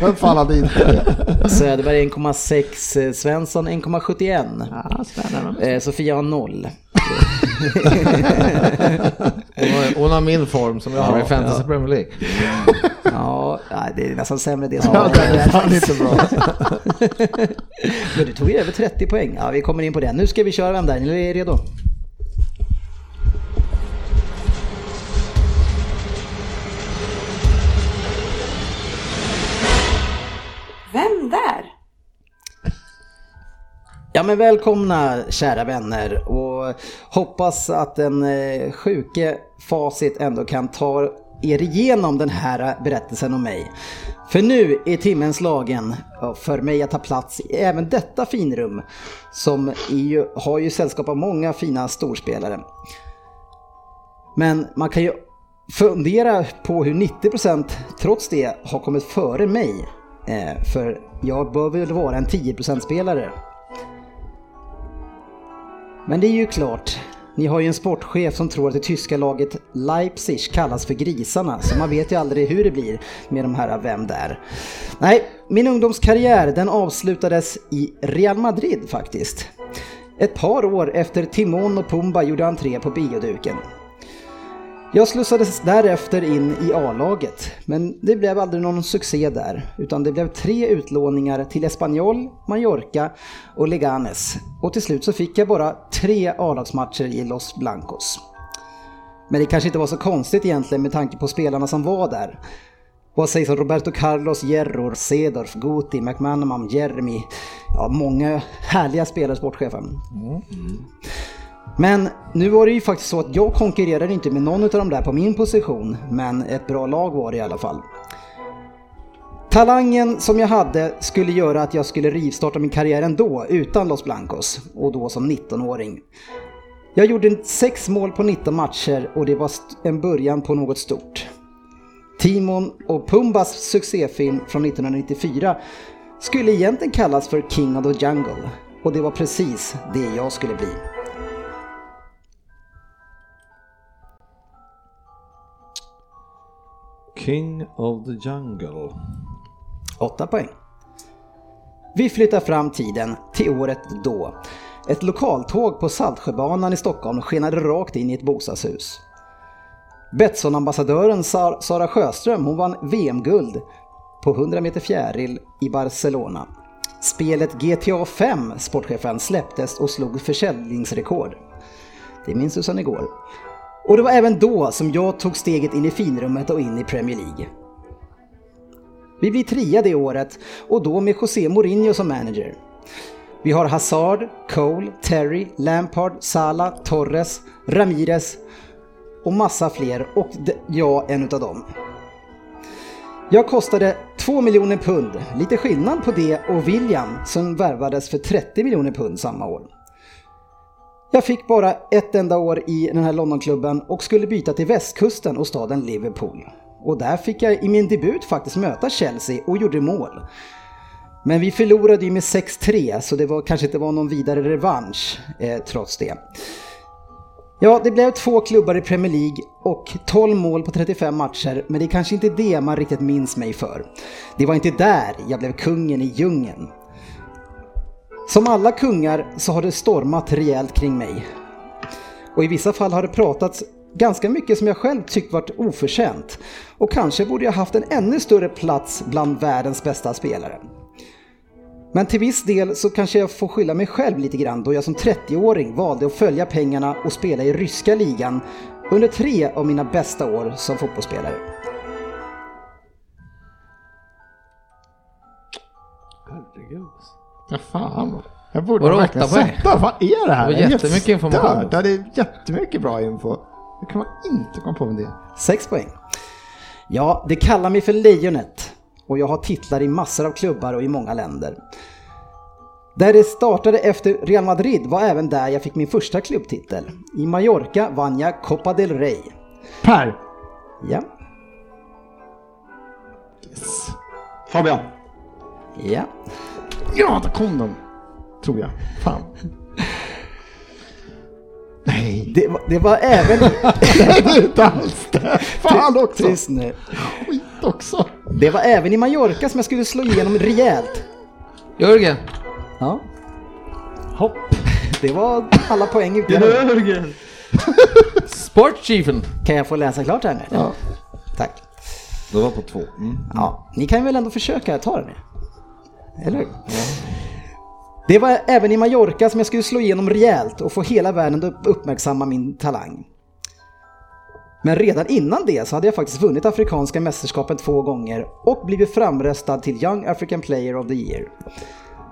Vem fan hade inte det? Söderberg 1,6, eh, Svensson 1,71. Ja, spännande. Eh, Sofia har 0. Hon har- Hon har min form som jag har i Fantasy Premier League. Ja, det är nästan sämre det som Ja, det är fan inte bra. Men du tog ju över 30 poäng. Ja, vi kommer in på det. Nu ska vi köra vem där? Ni är redo? Vem där? Ja men välkomna kära vänner och hoppas att den eh, sjuke facit ändå kan ta er igenom den här berättelsen om mig. För nu är timmen slagen för mig att ta plats i även detta finrum som ju, har ju sällskap av många fina storspelare. Men man kan ju fundera på hur 90% trots det har kommit före mig. Eh, för jag bör väl vara en 10% spelare. Men det är ju klart, ni har ju en sportchef som tror att det tyska laget Leipzig kallas för grisarna, så man vet ju aldrig hur det blir med de här Vem där? Nej, min ungdomskarriär den avslutades i Real Madrid faktiskt. Ett par år efter Timon och Pumba gjorde entré på bioduken. Jag slussades därefter in i A-laget, men det blev aldrig någon succé där, utan det blev tre utlåningar till Espanyol, Mallorca och Leganes. Och till slut så fick jag bara tre A-lagsmatcher i Los Blancos. Men det kanske inte var så konstigt egentligen med tanke på spelarna som var där. Vad sägs om Roberto Carlos, Gerror, Sedorf, Guti, McManaman, Jeremy? Ja, många härliga spelare, sportchefen. Men nu var det ju faktiskt så att jag konkurrerade inte med någon av de där på min position, men ett bra lag var det i alla fall. Talangen som jag hade skulle göra att jag skulle rivstarta min karriär ändå, utan Los Blancos, och då som 19-åring. Jag gjorde 6 mål på 19 matcher och det var en början på något stort. Timon och Pumbas succéfilm från 1994 skulle egentligen kallas för King of the Jungle och det var precis det jag skulle bli. King of the Jungle. 8 poäng. Vi flyttar fram tiden till året då. Ett lokaltåg på Saltsjöbanan i Stockholm skenade rakt in i ett bostadshus. Betsson-ambassadören Sar- Sara Sjöström hon vann VM-guld på 100 meter fjäril i Barcelona. Spelet GTA 5, sportchefen, släpptes och slog försäljningsrekord. Det minns du sedan igår. Och det var även då som jag tog steget in i finrummet och in i Premier League. Vi blir trea det året och då med José Mourinho som manager. Vi har Hazard, Cole, Terry, Lampard, Salah, Torres, Ramirez och massa fler och jag en utav dem. Jag kostade 2 miljoner pund, lite skillnad på det och William som värvades för 30 miljoner pund samma år. Jag fick bara ett enda år i den här Londonklubben och skulle byta till västkusten och staden Liverpool. Och där fick jag i min debut faktiskt möta Chelsea och gjorde mål. Men vi förlorade ju med 6-3 så det var, kanske inte var någon vidare revansch eh, trots det. Ja, det blev två klubbar i Premier League och 12 mål på 35 matcher, men det är kanske inte det man riktigt minns mig för. Det var inte där jag blev kungen i djungeln. Som alla kungar så har det stormat rejält kring mig. Och i vissa fall har det pratats ganska mycket som jag själv tyckt varit oförtjänt. Och kanske borde jag haft en ännu större plats bland världens bästa spelare. Men till viss del så kanske jag får skylla mig själv lite grann då jag som 30-åring valde att följa pengarna och spela i ryska ligan under tre av mina bästa år som fotbollsspelare. Ja, fan. Jag borde Var verkligen sätta. Vad är det här? Det var jättemycket information. Ja, det är jättemycket bra info. Det kan man inte komma på med det. 6 poäng. Ja, det kallar mig för Lejonet och jag har titlar i massor av klubbar och i många länder. Där det startade efter Real Madrid var även där jag fick min första klubbtitel. I Mallorca vann jag Copa del Rey. Per. Ja, Fabian. ja. Ja, där kom den. Tror jag. Fan. Nej, Det, var- det var även... det är inte alls det. Fan också. Tyst nu. Skit också. Det var även i Mallorca som jag skulle slå igenom rejält. Jörgen. Ja, Hopp. det var alla poäng ute. Jörgen! Sportchefen. Kan jag få läsa klart här nu? Ja. Tack. Det var på två. Mm. Ja, ni kan väl ändå försöka ta den nu? Eller hur? Det var även i Mallorca som jag skulle slå igenom rejält och få hela världen att uppmärksamma min talang. Men redan innan det så hade jag faktiskt vunnit Afrikanska mästerskapen två gånger och blivit framröstad till Young African Player of the Year.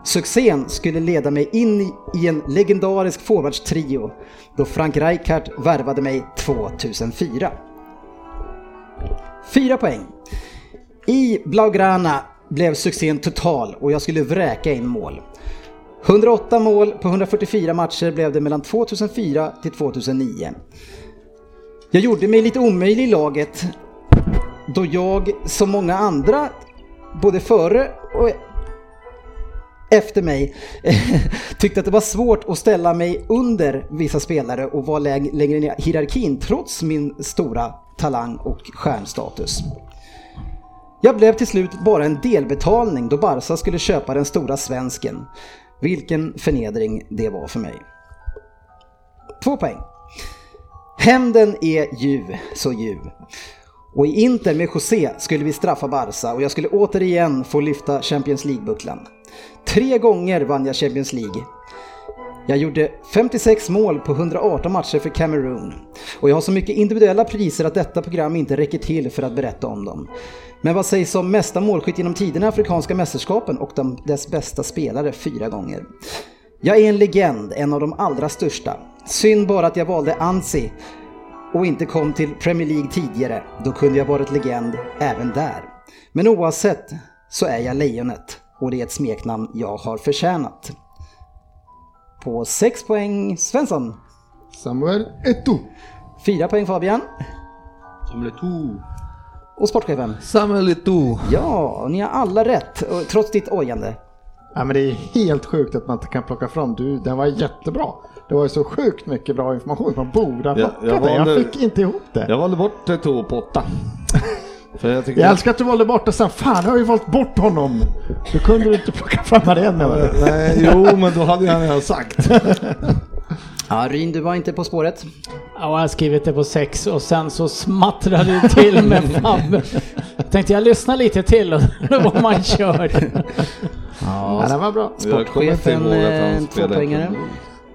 Succén skulle leda mig in i- i en legendarisk forwardstrio då Frank Rijkaard värvade mig 2004. Fyra poäng. I Blaugrana blev succén total och jag skulle vräka in mål. 108 mål på 144 matcher blev det mellan 2004 till 2009. Jag gjorde mig lite omöjlig i laget då jag, som många andra, både före och efter mig, tyckte att det var svårt att ställa mig under vissa spelare och vara längre ner i hierarkin trots min stora talang och stjärnstatus. Jag blev till slut bara en delbetalning då Barca skulle köpa den stora svensken. Vilken förnedring det var för mig. Två poäng. Hämnden är ljuv, så ljuv. Och i Inter med José skulle vi straffa Barca och jag skulle återigen få lyfta Champions League-bucklan. Tre gånger vann jag Champions League. Jag gjorde 56 mål på 118 matcher för Cameroon. Och jag har så mycket individuella priser att detta program inte räcker till för att berätta om dem. Men vad sägs om mesta målskytt genom tiderna i Afrikanska mästerskapen och de, dess bästa spelare fyra gånger? Jag är en legend, en av de allra största. Synd bara att jag valde Ansi och inte kom till Premier League tidigare. Då kunde jag varit legend även där. Men oavsett så är jag Lejonet och det är ett smeknamn jag har förtjänat. På 6 poäng Svensson. Samuel Eto'o. 4 poäng Fabian. Samuel Eto'o. Och sportchefen. Samuel Eto'o. Ja, ni har alla rätt, och trots ditt ojande. Ja, men det är helt sjukt att man inte kan plocka fram. Du, den var jättebra. Det var ju så sjukt mycket bra information. Man borde ha plockat jag det. Jag valde- fick inte ihop det. Jag valde bort Eto'o på åtta. För jag Jag älskar att du valde bort det sen. Fan, jag har ju valt bort honom. Du kunde du inte plocka fram det än? Nej, jo, men då hade jag redan sagt. Ja, Ryn, du var inte på spåret. Ja, jag har skrivit det på sex och sen så smattrade det till med Fabbe. Jag tänkte jag lyssnar lite till och då var man körd. Ja, den var bra. Sportchefen, eh, tvåpoängare.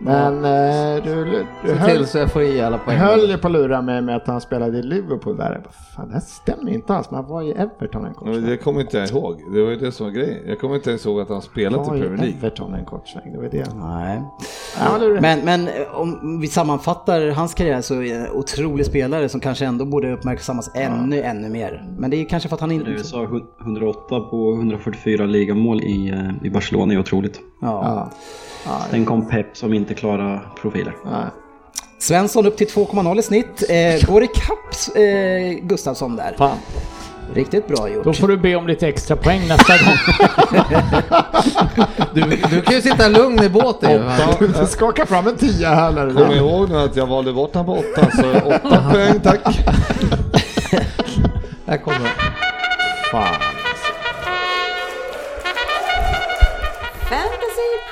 Men eh, du, du Se höll, till så jag får i alla poäng. höll ju på att lura mig med att han spelade i Liverpool där. Jag bara, Fan, det här stämmer inte alls. Men han var i Everton en kort sväng. det kommer inte jag ihåg. Det var ju det som var grejen. Jag kommer inte ens ihåg att han Han var i Premier League. Everton en kort sväng. Det var det. Nej. Ja, Men, men eh, om vi sammanfattar hans karriär så är det en otrolig spelare som kanske ändå borde uppmärksammas ännu, ännu mer. Men det är kanske för att han inte... Du sa 108 på 144 ligamål i, eh, i Barcelona är otroligt. Ja. Ja. Sen kom Pep som inte klarar profiler. Ja. Svensson upp till 2,0 i snitt. Eh, går ikapp eh, Gustafsson där. Fan. Riktigt bra gjort. Då får du be om lite extra poäng nästa gång. Du, du kan ju sitta lugn i båten ju. Du skakar fram en tia här när du Kom vill. ihåg nu att jag valde bort han på åtta, så åtta poäng tack. Här kommer. Fan.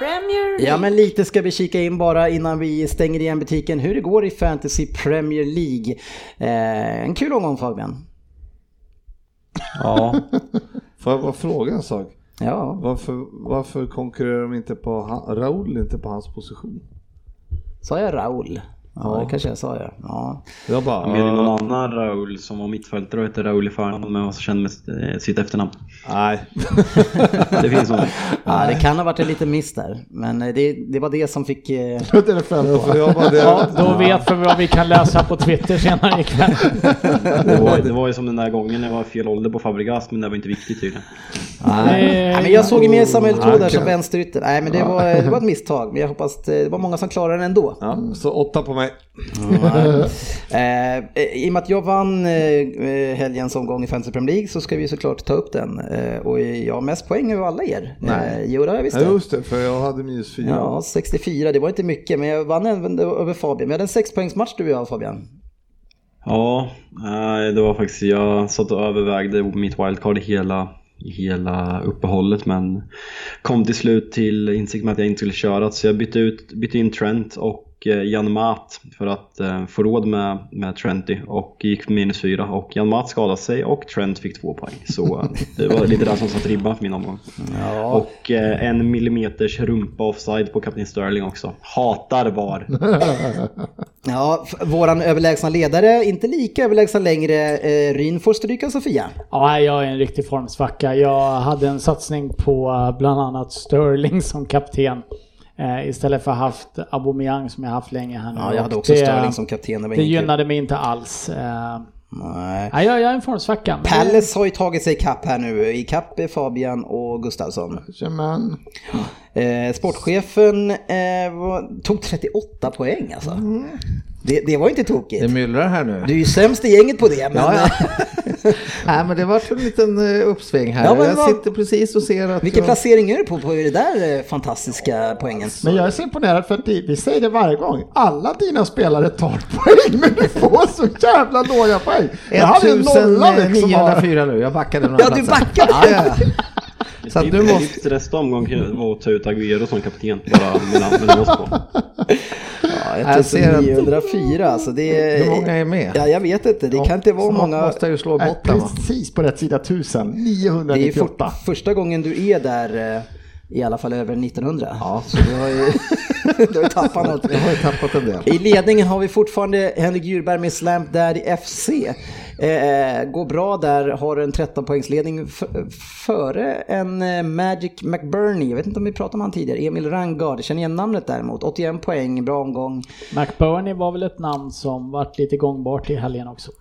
Premier League. Ja men lite ska vi kika in bara innan vi stänger igen butiken hur det går i Fantasy Premier League. Eh, en kul omgång Fabian. Ja, Får jag bara fråga en sak? Ja, Varför, varför konkurrerar de inte på Raul inte på hans position? sa jag Raul? Ja, det kanske jag sa ja. ja. Jag bara, med någon uh, annan Raul som var mittfältare och hette Raul i förnamn men var så känd med sitt- eh, sitt efternamn. nej. Det finns nog. ja, det kan ha varit en liten miss där. Men eh, det, det var det som fick... Eh, Det är det fem på. För jag bara, det, Ja, då vet vi vad vi kan läsa på Twitter senare ikväll. Det var, det var ju som den där gången när jag var fel ålder på Fabregas men det var inte viktigt tydligen. Nej, men jag såg ju med Samuel Eto'o där Nej, som vänsterytter. Nej, men det var, det var ett misstag. Men jag hoppas att det var många som klarade den ändå. Ja, så åtta på mig. Eh, I och med att jag vann eh, helgens omgång i Fantasy Premier League så ska vi såklart ta upp den. Eh, och jag har mest poäng över alla er. Nej. Jo, det har jag visst Ja, just det, för jag hade minus fyra. Ja, 64. Det var inte mycket, men jag vann även över Fabian. Vi hade en sexpoängsmatch du och jag Fabian. Ja, nej, det var faktiskt, jag satt och övervägde mitt wildcard hela, hela uppehållet men kom till slut till insikt med att jag inte skulle köra så jag bytte, ut, bytte in Trent och eh, Jan Mat för att eh, få råd med, med Trenty och gick minus fyra och Jan Mat skadade sig och Trent fick två poäng så eh, det var lite där som satt ribban för min omgång. Och eh, en millimeters rumpa offside på kapten Sterling också. Hatar VAR. Ja, våran överlägsna ledare, inte lika överlägsna längre, Ryn får stryka Sofia. Ja, jag är en riktig formsvacka. Jag hade en satsning på bland annat Sterling som kapten. Eh, istället för haft Aubameyang som jag haft länge här nu. Ja, jag hade också det, Sterling som kapten. Det gynnade mig inte alls. Eh, Nej. nej, jag, jag är en formsvacka. Palace har ju tagit sig ikapp här nu, ikapp är Fabian och Gustavsson. Jajamän. Eh, sportchefen eh, tog 38 poäng alltså. Det, det var inte tokigt. Det myllrar här nu. Du är ju sämst i gänget på det, men Ja, ja. eh, Nej, men det var en liten eh, uppsving här. Ja, men jag sitter precis och ser att... vilken jag... placering är du på, på det där eh, fantastiska poängen? Men jag är så imponerad för att vi säger det varje gång. Alla dina spelare tar poäng men du får så jävla låga poäng. Jag hade en nolla liksom. bara. 1904 nu, jag backade några Ja, du platser. backade! Ja, ja, ja. Så att du måste... Nästa omgång var att ta ut Agüero som kapten bara mellan, mellan oss Ja, Jag ser att- 1904 alltså. Det är, Hur många är med? Ja, jag vet inte. Det kan inte vara många. måste ju slå Nej, botten va? precis på rätt sida 1000. Det är 998. för, första gången du är där, eh, i alla fall över 1900. Ja. Så du har ju, du har ju tappat något. Jag har ju tappat en del. I ledningen har vi fortfarande Henrik Djurberg med Slamp Daddy FC. Eh, går bra där, har en 13 poängsledning före en eh, Magic McBurney. Jag vet inte om vi pratade om han tidigare. Emil Rangard, känner igen namnet däremot. 81 poäng, bra omgång. McBurney var väl ett namn som vart lite gångbart i helgen också.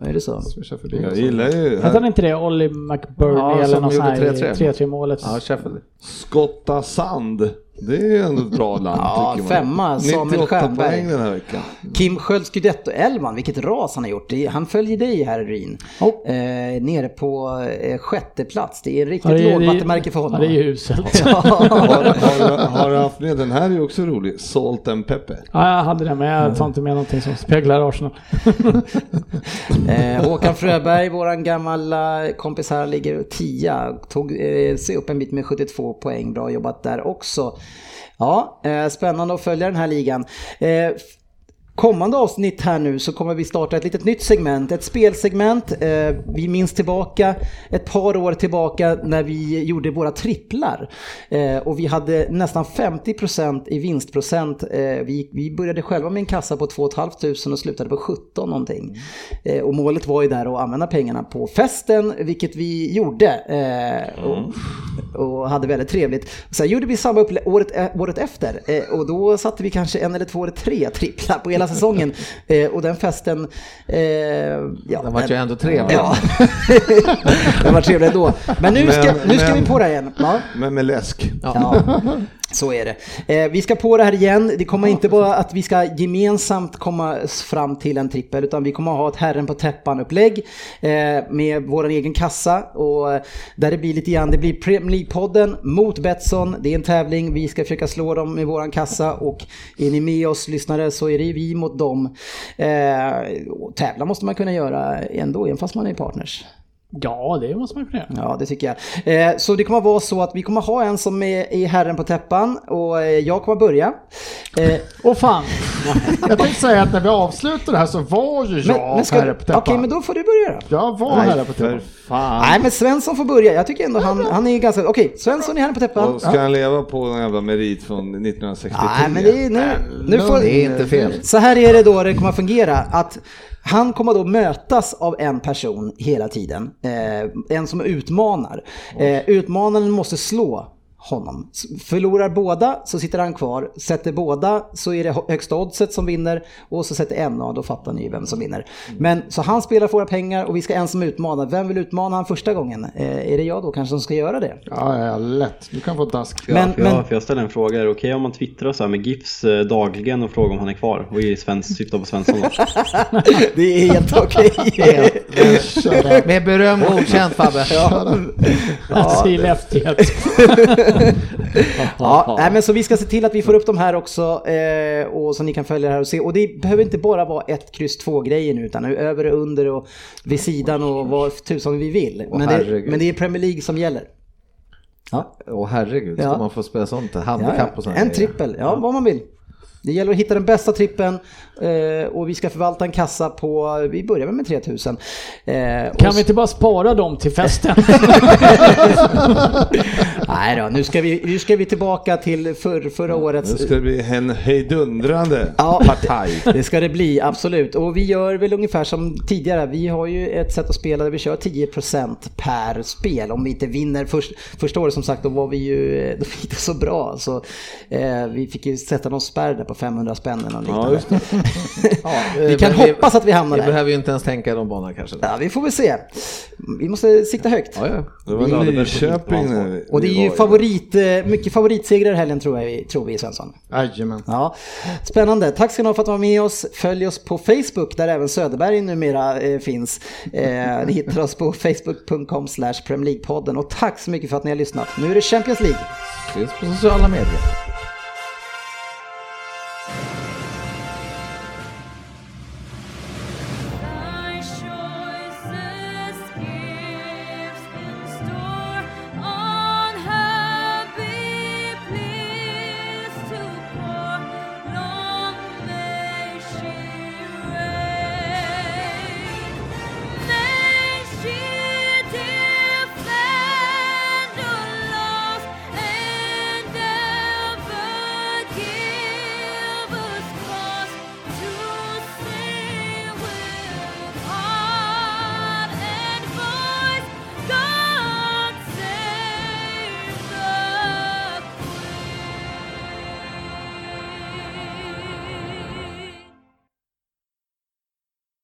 Är det så? Förbi Jag gillar ju Hette han inte det? Ollie McBurney Ja, eller något sånt här 3-3. 3-3 målet. Ja, Sheffield. Skotta Sand. Det är ändå ett bra land Ja, tycker man. femma, Samuel 98 Stjernberg. poäng den här veckan. Kim Sköld Scudetto-elvan, vilket ras han har gjort. Han följer dig här Ryn. Oh. Eh, nere på eh, sjätte plats. Det är Ja, riktigt lågvattenmärke för honom. Ja, det är uselt. Ja. Har, du haft med den här är ju också rolig. Salt and pepper. Ja, jag hade det, men jag tar inte med någonting som speglar Arsenal. Eh, Håkan Fröberg, våran gamla kompis här, ligger tia. Tog eh, sig upp en bit med 72 poäng. Bra jobbat där också. Ja, eh, spännande att följa den här ligan. Eh, Kommande avsnitt här nu så kommer vi starta ett litet nytt segment, ett spelsegment. Eh, vi minns tillbaka ett par år tillbaka när vi gjorde våra tripplar. Eh, och vi hade nästan 50% i vinstprocent. Eh, vi, vi började själva med en kassa på 2 500 och slutade på 17 någonting. Och målet var ju där att använda pengarna på festen, vilket vi gjorde. Eh, och, och hade väldigt trevligt. Sen gjorde vi samma upplä- året, året efter och då satte vi kanske en eller två eller tre tripplar på hela säsongen. Eh, och den festen... Eh, ja, Den vart ju ändå trevlig. Ja, den var trevlig ändå. Men nu ska, Men- nu ska men- vi på det igen. Ja. Men med läsk. Ja, så är det. Eh, vi ska på det här igen. Det kommer inte vara att vi ska gemensamt komma fram till en trippel utan vi kommer ha ett herren på täppan-upplägg eh, med vår egen kassa och eh, där det blir lite grann, det blir Premier League-podden mot Betsson. Det är en tävling, vi ska försöka slå dem med våran kassa och är ni med oss lyssnare så är det vi mot dem. Eh, och tävla måste man kunna göra ändå, även fast man är partners. Ja, det måste man kunna göra. Ja, det tycker jag. Eh, så det kommer att vara så att vi kommer ha en som är, är herren på täppan och eh, jag kommer att börja. Eh, Åh fan! Jag tänkte säga att när vi avslutar det här så var ju jag men, men ska, herre på Okej, täppan. men då får du börja då. Jag var herre på täppan. fan. Nej, men Svensson får börja. Jag tycker ändå han, han är ganska... Okej, Svensson är herren på täppan. Och ska han leva på en jävla merit från 1963? Nej, men det är nu... nu får, Det är inte fel. Så här är det då det kommer att fungera. Att han kommer då mötas av en person hela tiden. Eh, en som utmanar. Eh, utmanaren måste slå honom. Förlorar båda så sitter han kvar, sätter båda så är det hö- högsta oddset som vinner och så sätter en av, då fattar ni vem som vinner. Men så han spelar för våra pengar och vi ska ensam utmana. Vem vill utmana han första gången? Eh, är det jag då kanske som ska göra det? Ja, ja, lätt. Du kan få dask. För jag, Men- för jag, men- för jag ställer en fråga, är det okej om man twittrar så här med GIFs eh, dagligen och frågar om han är kvar? Och i svensk, syftar på Svensson då? Det är helt okej. Med beröm godkänt Fabbe. Säg läftighet. Ja, nej, men så vi ska se till att vi får upp de här också eh, och så ni kan följa det här och se. Och det behöver inte bara vara ett kryss två grejer nu utan över och under och vid sidan och vad tusan vi vill. Men det, men det är Premier League som gäller. Ja, Åh herregud, ska Ja. man få spela sånt? ja, Handikapp och sånt? en trippel, ja vad man vill. Det gäller att hitta den bästa trippen och vi ska förvalta en kassa på, vi börjar med 3000. Eh, Kan vi inte bara spara dem till festen? Nej då, nu ska vi, nu ska vi tillbaka till för, förra årets... Nu ska det bli en hejdundrande Ja, partaj. Det ska det bli, absolut. Och vi gör väl ungefär som tidigare. Vi har ju ett sätt att spela där vi kör 10% per spel. Om vi inte vinner först, första året som sagt, då var vi ju då gick det så bra. Så eh, vi fick ju sätta någon spärr där på 500 spänn eller något Ja, liknande. just Vi kan hoppas att vi hamnar Vi där. behöver ju inte ens tänka i de banorna kanske. Ja, vi får väl se. Vi måste sikta högt. Ja, ja. Det var Nyköping vi- Och det är vi ju favorit, eh, mycket favoritsegrar i helgen tror, jag, vi- tror vi Svensson. Jajamän. Ja, spännande. Tack ska ni ha för att ni var med oss. Följ oss på Facebook där även Söderberg numera eh, finns. Eh, ni hittar oss på facebook.com slash Premier League-podden och tack så mycket för att ni har lyssnat. Nu är det Champions League. Syns på sociala medier.